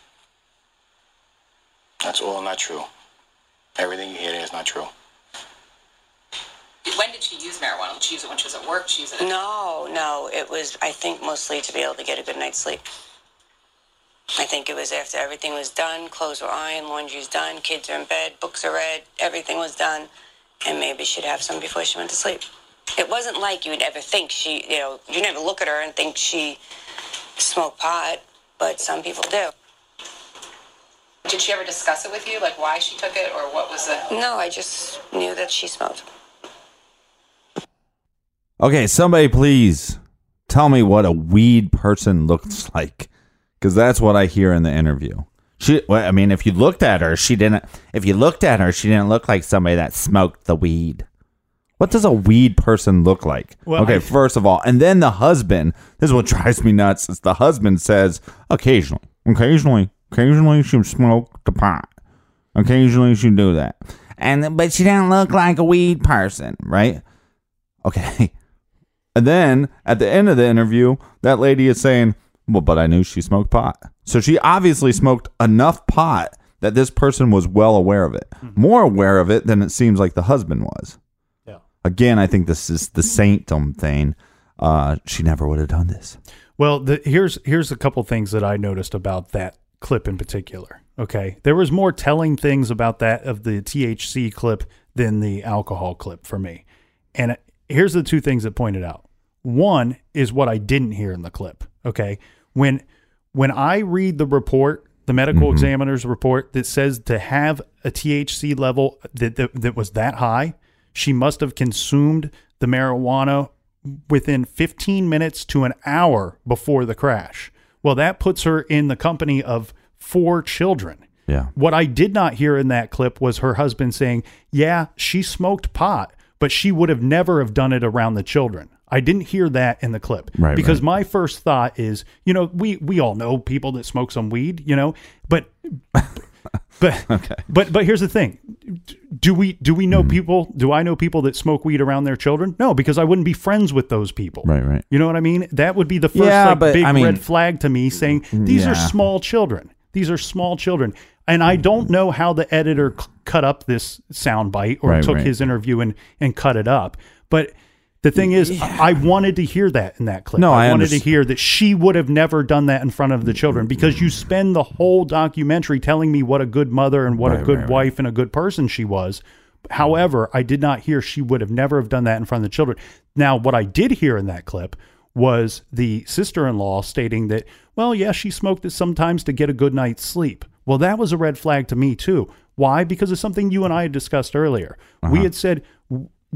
That's all not true. Everything you hear there is not true. when did she use marijuana? Did she use it when she was at work? She use it? No, no. It was, I think, mostly to be able to get a good night's sleep. I think it was after everything was done, clothes were ironed, laundry's done, kids are in bed, books are read, everything was done, and maybe she'd have some before she went to sleep. It wasn't like you'd ever think she, you know, you never look at her and think she smoked pot, but some people do. Did she ever discuss it with you, like why she took it or what was the? No, I just knew that she smoked. Okay, somebody please tell me what a weed person looks like, because that's what I hear in the interview. She, well, I mean, if you looked at her, she didn't. If you looked at her, she didn't look like somebody that smoked the weed. What does a weed person look like? Well, okay, I- first of all, and then the husband. This is what drives me nuts. Is the husband says occasionally, occasionally, occasionally she smoke the pot. Occasionally she'd do that, and but she didn't look like a weed person, right? Okay, and then at the end of the interview, that lady is saying, "Well, but I knew she smoked pot, so she obviously smoked enough pot." That this person was well aware of it, more aware of it than it seems like the husband was Yeah. again, I think this is the sanctum thing. Uh, she never would have done this. Well, the, here's here's a couple things that I noticed about that clip in particular. Okay, there was more telling things about that of the THC clip than the alcohol clip for me. And here's the two things that pointed out. One is what I didn't hear in the clip. Okay, when when I read the report, the medical mm-hmm. examiner's report that says to have a THC level that, that that was that high, she must have consumed the marijuana within 15 minutes to an hour before the crash. Well, that puts her in the company of four children. Yeah. What I did not hear in that clip was her husband saying, "Yeah, she smoked pot, but she would have never have done it around the children." I didn't hear that in the clip Right, because right. my first thought is, you know, we we all know people that smoke some weed, you know, but but but but here's the thing: do we do we know hmm. people? Do I know people that smoke weed around their children? No, because I wouldn't be friends with those people. Right, right. You know what I mean? That would be the first Yeah, like, but, big I mean- red flag to me, saying mm, mm, these are small children. These are small children, and I don't know how the editor c- cut up this sound bite or Right, took right. his interview and and cut it up, but. The thing is, I wanted to hear that in that clip. No, I wanted to hear that she would have never done that in front of the children because you spend the whole documentary telling me what a good mother and what a good right, right. wife and a good person she was. However, I did not hear she would have never have done that in front of the children. Now, what I did hear in that clip was the sister-in-law stating that, well, yeah, she smoked it sometimes to get a good night's sleep. Well, that was a red flag to me too. Why? Because of something you and I had discussed earlier. We uh-huh. had said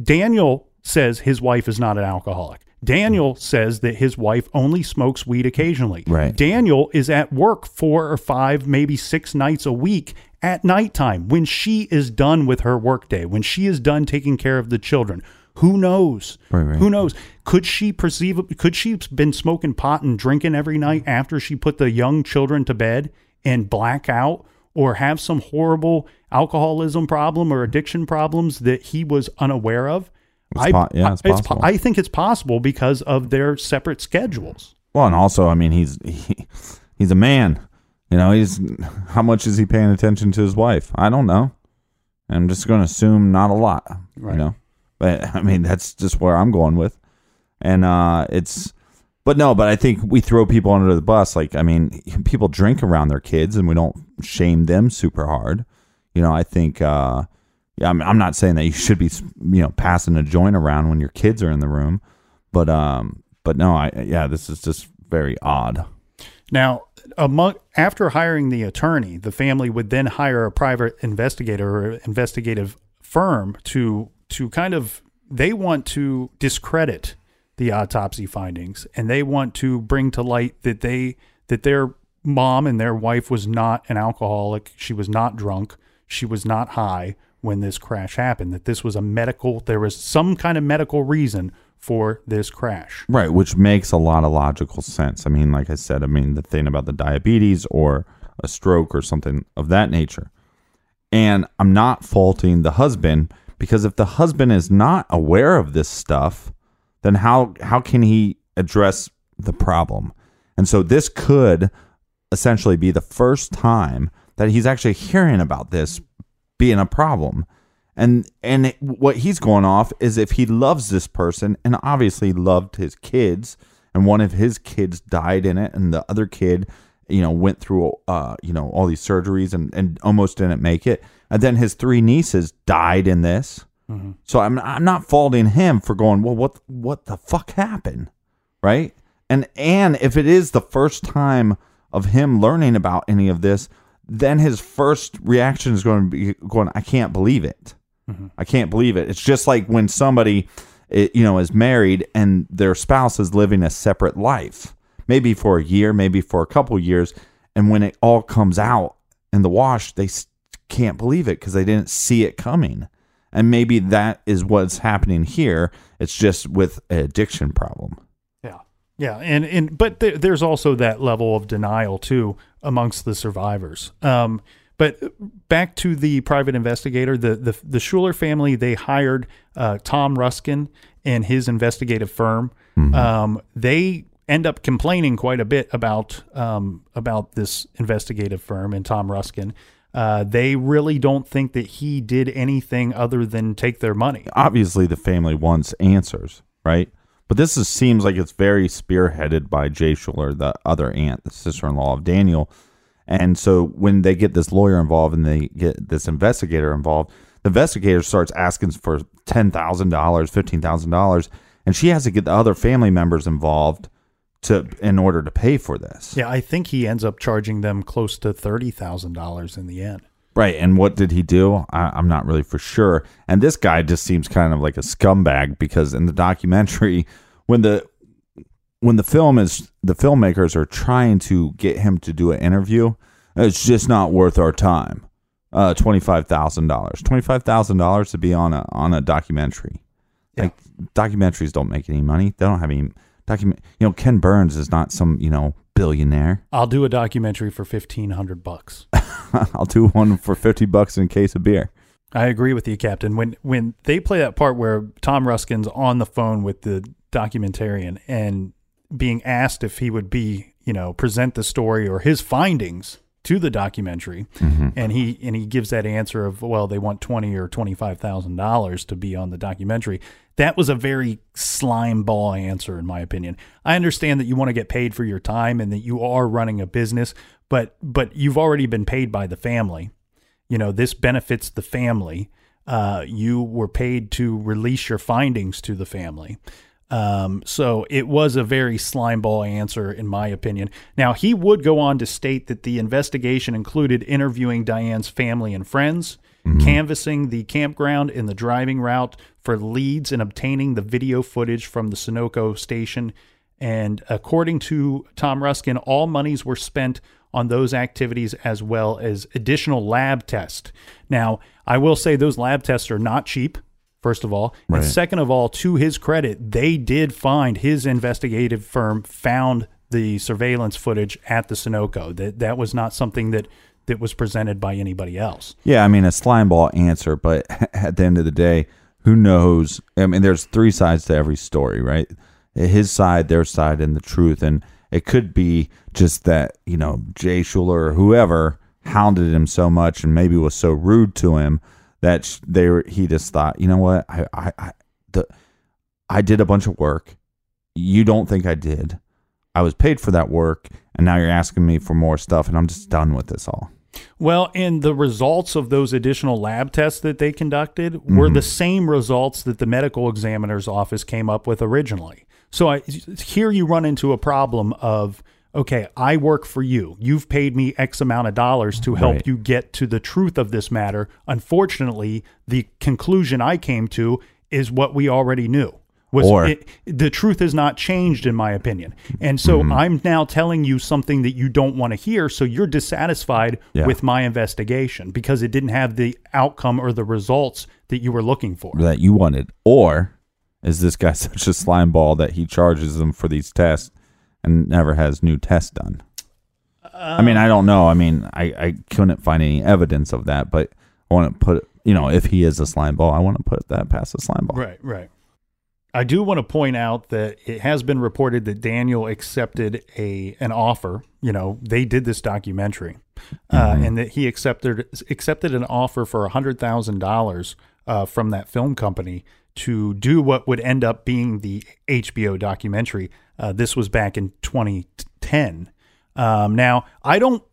Daniel says his wife is not an alcoholic. Daniel says that his wife only smokes weed occasionally. Right. Daniel is at work four or five, maybe six nights a week at nighttime when she is done with her workday, when she is done taking care of the children. Who knows? Right, right. Who knows? Could she perceive? Could she have been smoking pot and drinking every night after she put the young children to bed and black out, or have some horrible alcoholism problem or addiction problems that he was unaware of? It's po- yeah, it's po- possible. I think it's possible because of their separate schedules. Well, and also, I mean, he's he, he's a man. You know, he's how much is he paying attention to his wife? I don't know. I'm just going to assume not a lot. Right. You know, but I mean, that's just where I'm going with. And uh it's, but no, but I think we throw people under the bus. Like, I mean, people drink around their kids, and we don't shame them super hard. You know, I think. uh yeah, I'm, I'm not saying that you should be, you know, passing a joint around when your kids are in the room, but um, but no, I yeah, this is just very odd. Now, among, after hiring the attorney, the family would then hire a private investigator or investigative firm to to kind of they want to discredit the autopsy findings and they want to bring to light that they that their mom and their wife was not an alcoholic, she was not drunk, she was not high when this crash happened, that this was a medical there was some kind of medical reason for this crash. Right, which makes a lot of logical sense. I mean, like I said, I mean the thing about the diabetes or a stroke or something of that nature. And I'm not faulting the husband because if the husband is not aware of this stuff, then how how can he address the problem? And so this could essentially be the first time that he's actually hearing about this being a problem. And and it- what he's going off is if he loves this person and obviously loved his kids and one of his kids died in it and the other kid you know went through uh you know all these surgeries and and almost didn't make it and then his three nieces died in this. So I'm I'm not faulting him for going, well what what the fuck happened? Right? And and if it is the first time of him learning about any of this, then his first reaction is going to be going, I can't believe it. I can't believe it. It's just like when somebody, eh, you know, is married and their spouse is living a separate life, maybe for a year, maybe for a couple years, and when it all comes out in the wash, they can't believe it because they didn't see it coming. And maybe that is what's happening here. It's just with an addiction problem. Yeah, and and but there, there's also that level of denial too amongst the survivors. Um, but back to the private investigator, the the, the Schuler family they hired uh, Tom Ruskin and his investigative firm. Um, they end up complaining quite a bit about um, about this investigative firm and Tom Ruskin. Uh, they really don't think that he did anything other than take their money. Obviously, the family wants answers, right? But this is, seems like it's very spearheaded by Jay Schuler, the other aunt, the sister in law of Daniel. And so when they get this lawyer involved and they get this investigator involved, the investigator starts asking for $10,000, $15,000, and she has to get the other family members involved to in order to pay for this. Yeah, I think he ends up charging them close to thirty thousand dollars in the end. Right. And what did he do? I, I'm not really for sure. And this guy just seems kind of like a scumbag because in the documentary, when the when the film is the filmmakers are trying to get him to do an interview, it's just not worth our time. Uh, twenty five thousand dollars. Twenty five thousand dollars to be on a on a documentary. Like documentaries don't make any money. They don't have any document. You know, Ken Burns is not some you know billionaire. I'll do a documentary for fifteen hundred bucks. I'll do one for fifty bucks in a case of beer. I agree with you, Captain. When when they play that part where Tom Ruskin's on the phone with the documentarian and being asked if he would be, you know, present the story or his findings to the documentary, Mhm. and he and he gives that answer of well, they want twenty or twenty five thousand dollars to be on the documentary. That was a very slime ball answer, in my opinion. I understand that you want to get paid for your time and that you are running a business, but but you've already been paid by the family. You know, this benefits the family. Uh, you were paid to release your findings to the family. Um, so it was a very slimeball answer, in my opinion. Now, he would go on to state that the investigation included interviewing Diane's family and friends, canvassing the campground and the driving route for leads in obtaining the video footage from the Sunoco station. And according to Tom Ruskin, all monies were spent on those activities as well as additional lab tests. Now, I will say those lab tests are not cheap, first of all. Right. And second of all, to his credit, they did find his investigative firm found the surveillance footage at the Sunoco. That that was not something that that was presented by anybody else. Yeah, I mean a slime ball answer, but at the end of the day, who knows? I mean, there's three sides to every story, right? His side, their side, and the truth. And it could be just that you know Jay Schuler or whoever hounded him so much and maybe was so rude to him that they were. He just thought, you know what? I, I, I, the, I did a bunch of work. You don't think I did? I was paid for that work, and now you're asking me for more stuff, and I'm just done with this all. Well, and the results of those additional lab tests that they conducted were Mhm. the same results that the medical examiner's office came up with originally. So I, here you run into a problem of okay, I work for you. You've paid me X amount of dollars to help Right. you get to the truth of this matter. Unfortunately, the conclusion I came to is what we already knew. Was Or- it, the truth has not changed in my opinion. And so Mm-hmm. I'm now telling you something that you don't want to hear, so you're dissatisfied Yeah. with my investigation because it didn't have the outcome or the results that you were looking for. that you wanted, or is this guy such a slime ball that he charges them for these tests and never has new tests done? I mean, I don't know. I mean, I, I couldn't find any evidence of that, but I want to put, you know, if he is a slime ball, I want to put that past a slime ball. Right, right. I do want to point out that it has been reported that Daniel accepted a an offer. You know, they did this documentary, uh, and that he accepted accepted an offer for a hundred thousand dollars uh, from that film company to do what would end up being the HBO documentary. Uh, this was back in 2010. Um, now, I don't.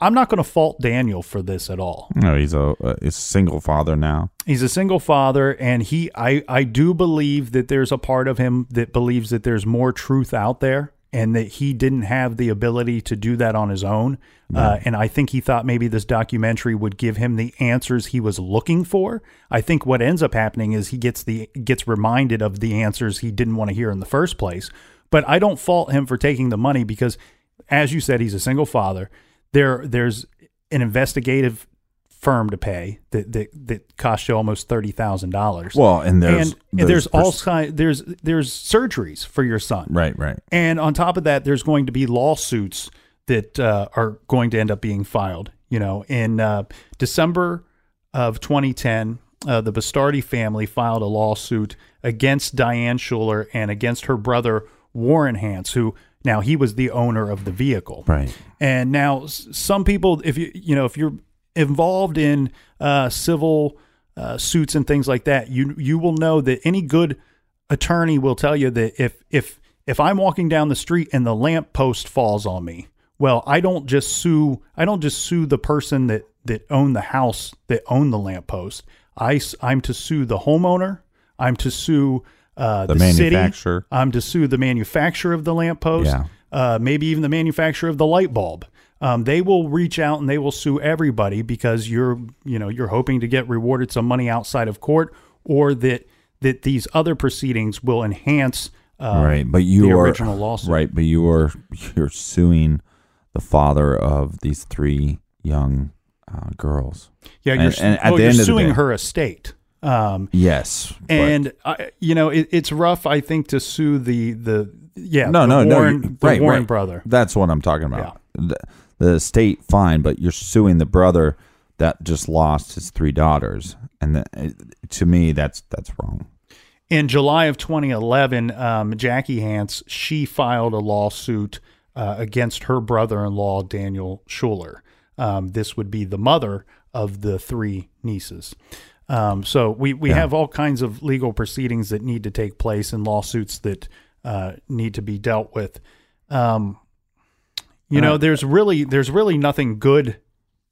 I'm not going to fault Daniel for this at all. No, he's a, uh, he's a single father now. He's a single father, and he I I do believe that there's a part of him that believes that there's more truth out there, and that he didn't have the ability to do that on his own. Uh, and I think he thought maybe this documentary would give him the answers he was looking for. I think what ends up happening is he gets the gets reminded of the answers he didn't want to hear in the first place. But I don't fault him for taking the money because, as you said, he's a single father. There there's an investigative firm to pay that that, that cost you almost thirty thousand dollars. Well, and there's- and, and there's, there's all kind there's there's surgeries for your son. Right, right. And on top of that, there's going to be lawsuits that uh, are going to end up being filed. You know, in uh, December of 2010, uh, the Bastardi family filed a lawsuit against Diane Schuler and against her brother Warren Hance, who now he was the owner of the vehicle. Right. And now some people, if you you know, if you're involved in uh, civil uh, suits and things like that, you you will know that any good attorney will tell you that if if if I'm walking down the street and the lamp post falls on me, well, I don't just sue I don't just sue the person that that owned the house that owned the lamp post. I am to sue the homeowner. I'm to sue uh, The the, city. manufacturer. I'm to sue the manufacturer of the lamp post. Yeah. Uh, maybe even the manufacturer of the light bulb. Um, they will reach out and they will sue everybody because you're, you know, you're hoping to get rewarded some money outside of court, or that that these other proceedings will enhance uh, right, but you the are original lawsuit. right, but you are you're suing the father of these three young uh, girls. Yeah, you're, and, and the you're end of the suing day- her estate. Um, Yes, and I, you know it, it's rough. I think to sue the the yeah no, the no, Warren, no, you- right, Warren right. brother. That's what I'm talking about. The, the state, fine, but you're suing the brother that just lost his three daughters, and the, it, to me, that's that's wrong. In July of 2011, um, Jackie Hance she filed a lawsuit uh, against her brother-in-law Daniel Schuler. Um, this would be the mother of the three nieces. Um, so we we Yeah. have all kinds of legal proceedings that need to take place and lawsuits that uh, need to be dealt with. Um, you know, there's really there's really nothing good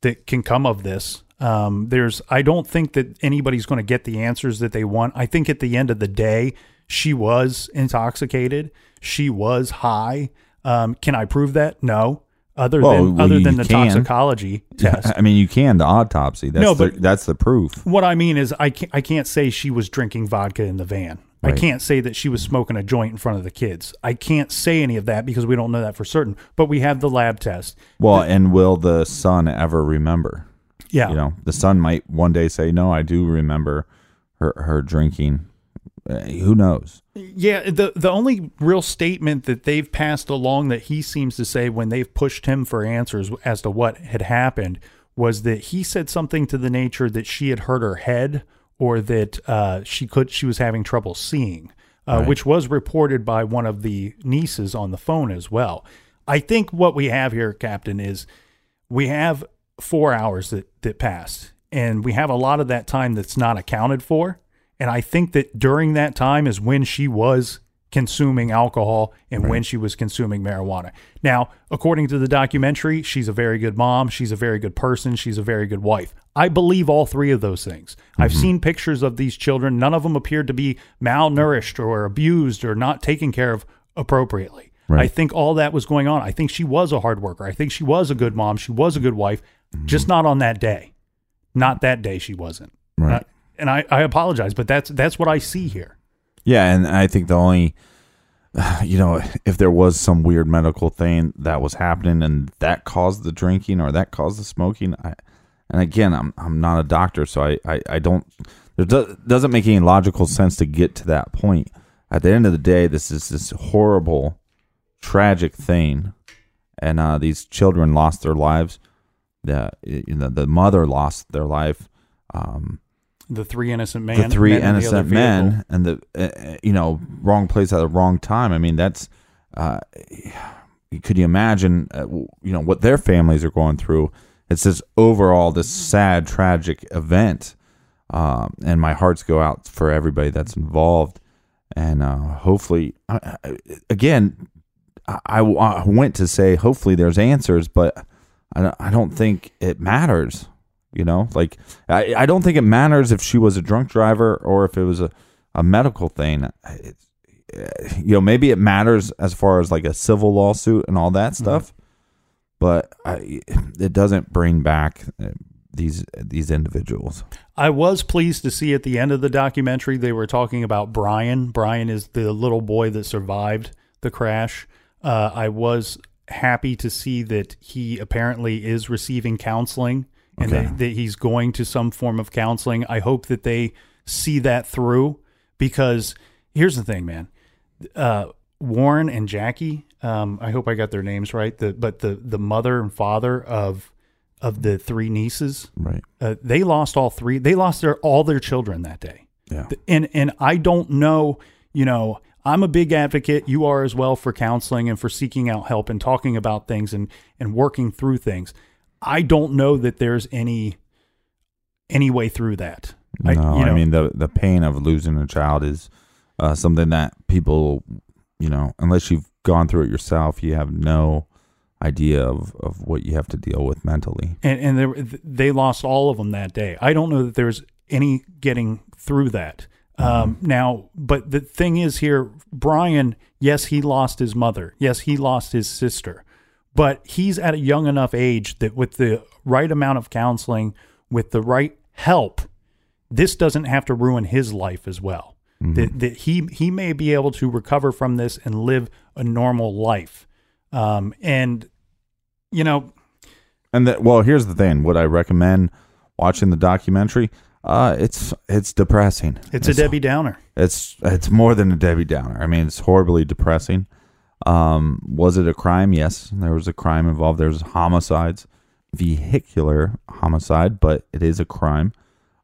that can come of this. Um, there's I don't think that anybody's going to get the answers that they want. I think at the end of the day, she was intoxicated. She was high. Um, can I prove that? No. Other Well, than well, other than the can. toxicology test. I mean, you can the autopsy. That's No, the, but- that's the proof. What I mean is, I can't, I can't say she was drinking vodka in the van. I can't say that she was smoking a joint in front of the kids. I can't say any of that because we don't know that for certain. But we have the lab test. Well, and will the son ever remember? Yeah. You know, the son might one day say, "No, I do remember her her drinking." Uh, who knows? Yeah, the the only real statement that they've passed along that he seems to say when they've pushed him for answers as to what had happened was that he said something to the nature that she had hurt her head or that uh, she could she was having trouble seeing, uh, Right. which was reported by one of the nieces on the phone as well. I think what we have here, Captain, is we have four hours that that passed, and we have a lot of that time that's not accounted for. And I think that during that time is when she was consuming alcohol and when she was consuming marijuana. Now, according to the documentary, she's a very good mom. She's a very good person. She's a very good wife. I believe all three of those things. I've Mm-hmm. seen pictures of these children. None of them appeared to be malnourished or abused or not taken care of appropriately. Right. I think all that was going on. I think she was a hard worker. I think she was a good mom. She was a good wife, just not on that day. Not that day she wasn't. Right. Uh, and I, I apologize, but that's that's what I see here. Yeah, and I think the only, you know, if there was some weird medical thing that was happening and that caused the drinking or that caused the smoking, I, and again, I'm I'm not a doctor, so I I, I don't. It do, doesn't make any logical sense to get to that point. At the end of the day, this is this horrible, tragic thing, and uh, these children lost their lives. The you know the mother lost their life. Um, The three innocent the three men in the innocent men and the uh, you know wrong place at the wrong time. I mean that's uh could you imagine uh, you know what their families are going through? It's this overall this sad tragic event um and my hearts go out for everybody that's involved. And uh hopefully again I, I went to say hopefully there's answers but I don't think it matters you know, like I, I don't think it matters if she was a drunk driver or if it was a, a medical thing. It's, you know, maybe it matters as far as like a civil lawsuit and all that stuff, but I, it doesn't bring back uh, these these individuals. I was pleased to see at the end of the documentary they were talking about Brian. Brian is the little boy that survived the crash. Uh, I was happy to see that he apparently is receiving counseling and Okay. that, that he's going to some form of counseling. I hope that they see that through because here's the thing, man. Uh, Warren and Jackie, um, I hope I got their names right. The but the the mother and father of of the three nieces, Right. uh, they lost all three. They lost their all their children that day. Yeah. And and I don't know, you know, I'm a big advocate, you are as well for counseling and for seeking out help and talking about things and and working through things. I don't know that there's any any way through that. No, I, you know, mean the the pain of losing a child is uh, something that people, you know, unless you've gone through it yourself, you have no idea of, of what you have to deal with mentally. and and there, they lost all of them that day. I don't know that there's any getting through that. Um, now, but the thing is here, Brian, yes, he lost his mother. Yes, he lost his sister, but he's at a young enough age that with the right amount of counseling, with the right help, this doesn't have to ruin his life as well. That, that he he may be able to recover from this and live a normal life. Um, and you know, And that well, here's the thing. Would I recommend watching the documentary? Uh, it's it's depressing. it's a Debbie Downer. It's it's more than a Debbie Downer. I mean, it's horribly depressing. Um, was it a crime? Yes, there was a crime involved. There was homicides, vehicular homicide, but it is a crime.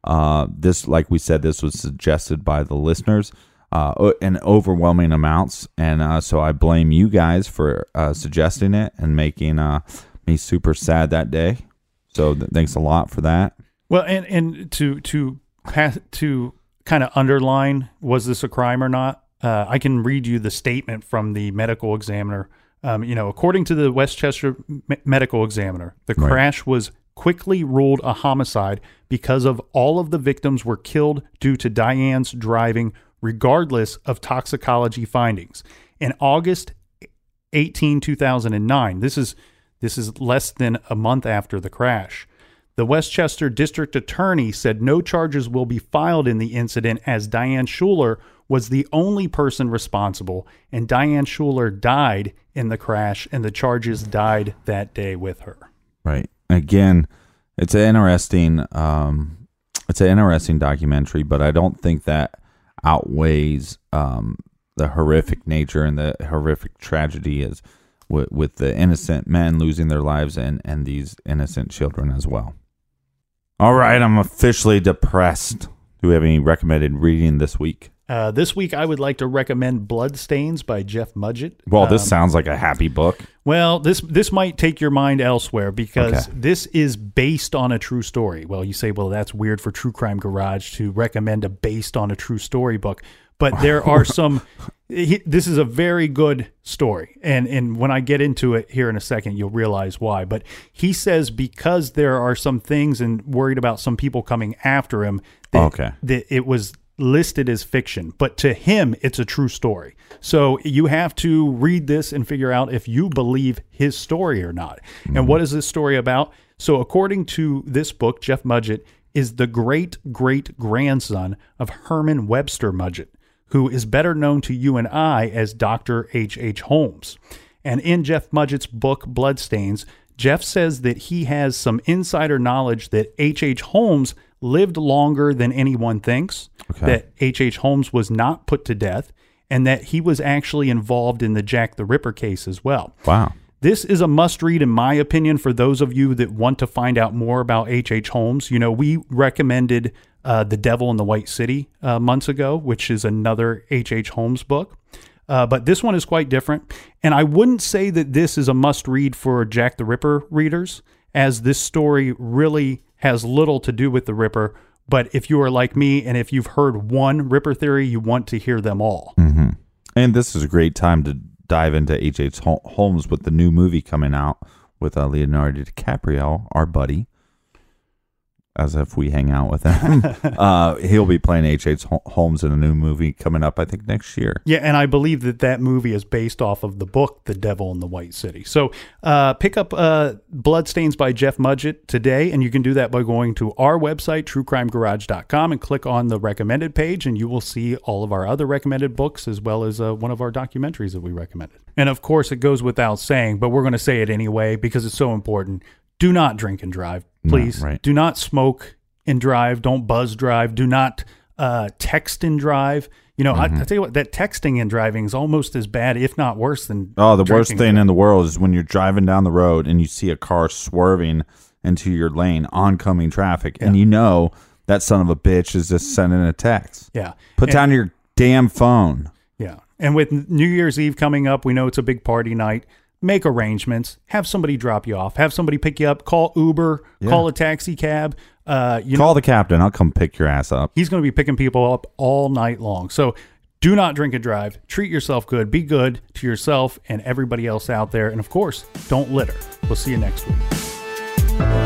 Uh, this, like we said, this was suggested by the listeners uh, in overwhelming amounts, and uh, so I blame you guys for uh, suggesting it and making uh, me super sad that day. So th- thanks a lot for that. Well, and and to to to kind of underline was this a crime or not? Uh, I can read you the statement from the medical examiner. Um, you know, according to the Westchester Me- medical examiner, the Right. crash was quickly ruled a homicide because of all of the victims were killed due to Diane's driving, regardless of toxicology findings. In August 18, 2009, this is this is less than a month after the crash. The Westchester District Attorney said no charges will be filed in the incident as Diane Schuler was the only person responsible, and Diane Schuler died in the crash, and the charges died that day with her. Right. Again, it's an interesting um it's an interesting documentary, but I don't think that outweighs um the horrific nature and the horrific tragedy is with, with the innocent men losing their lives and and these innocent children as well. All right, I'm officially depressed. Do we have any recommended reading this week? Uh, this week, I would like to recommend Bloodstains by Jeff Mudgett. Well, this Um, sounds like a happy book. Well, this this might take your mind elsewhere because Okay. this is based on a true story. Well, you say, well, that's weird for True Crime Garage to recommend a based on a true story book, but there are some. he- This is a very good story, and and when I get into it here in a second, you'll realize why. But he says because there are some things and worried about some people coming after him. That, Okay. that it was listed as fiction, but to him, it's a true story. So you have to read this and figure out if you believe his story or not. And mm-hmm. what is this story about? So, according to this book, Jeff Mudgett is the great great grandson of Herman Webster Mudgett, who is better known to you and I as Dr. H. H. Holmes. And in Jeff Mudgett's book, Bloodstains, Jeff says that he has some insider knowledge that H. H. Holmes lived longer than anyone thinks, Okay. that H. H. Holmes was not put to death, and that he was actually involved in the Jack the Ripper case as well. Wow. This is a must read, in my opinion, for those of you that want to find out more about H.H. H. Holmes. You know, we recommended uh, The Devil in the White City uh, months ago, which is another H.H. H. Holmes book. Uh, but this one is quite different. And I wouldn't say that this is a must read for Jack the Ripper readers, as this story really has little to do with the Ripper. But if you are like me and if you've heard one Ripper theory, you want to hear them all. hmm And this is a great time to dive into H. H. Holmes with the new movie coming out with uh, Leonardo DiCaprio, our buddy. As if we hang out with him. uh, he'll be playing H. H. Hol- Holmes in a new movie coming up, I think, next year. Yeah, and I believe that that movie is based off of the book The Devil in the White City. So uh, pick up uh, Bloodstains by Jeff Mudgett today, and you can do that by going to our website, truecrimegarage.com, and click on the recommended page, and you will see all of our other recommended books as well as uh, one of our documentaries that we recommended. And of course, it goes without saying, but we're going to say it anyway because it's so important. Do not drink and drive, No, please. right. Do not smoke and drive. Don't buzz drive. Do not uh, text and drive. You know, Mm-hmm. I, I tell you what, that texting and driving is almost as bad, if not worse, than Oh, the worst thing in the world is when you're driving down the road and you see a car swerving into your lane, oncoming traffic, and you know that son of a bitch is just sending a text. Yeah. Put And- down your damn phone. Yeah. And with New Year's Eve coming up, we know it's a big party night. Make arrangements. Have somebody drop you off. Have somebody pick you up. Call Uber. Yeah. Call a taxi cab. Uh, you Call know, the captain. I'll come pick your ass up. he's going to be picking people up all night long. So do not drink and drive. Treat yourself good. Be good to yourself and everybody else out there. And of course, don't litter. We'll see you next week.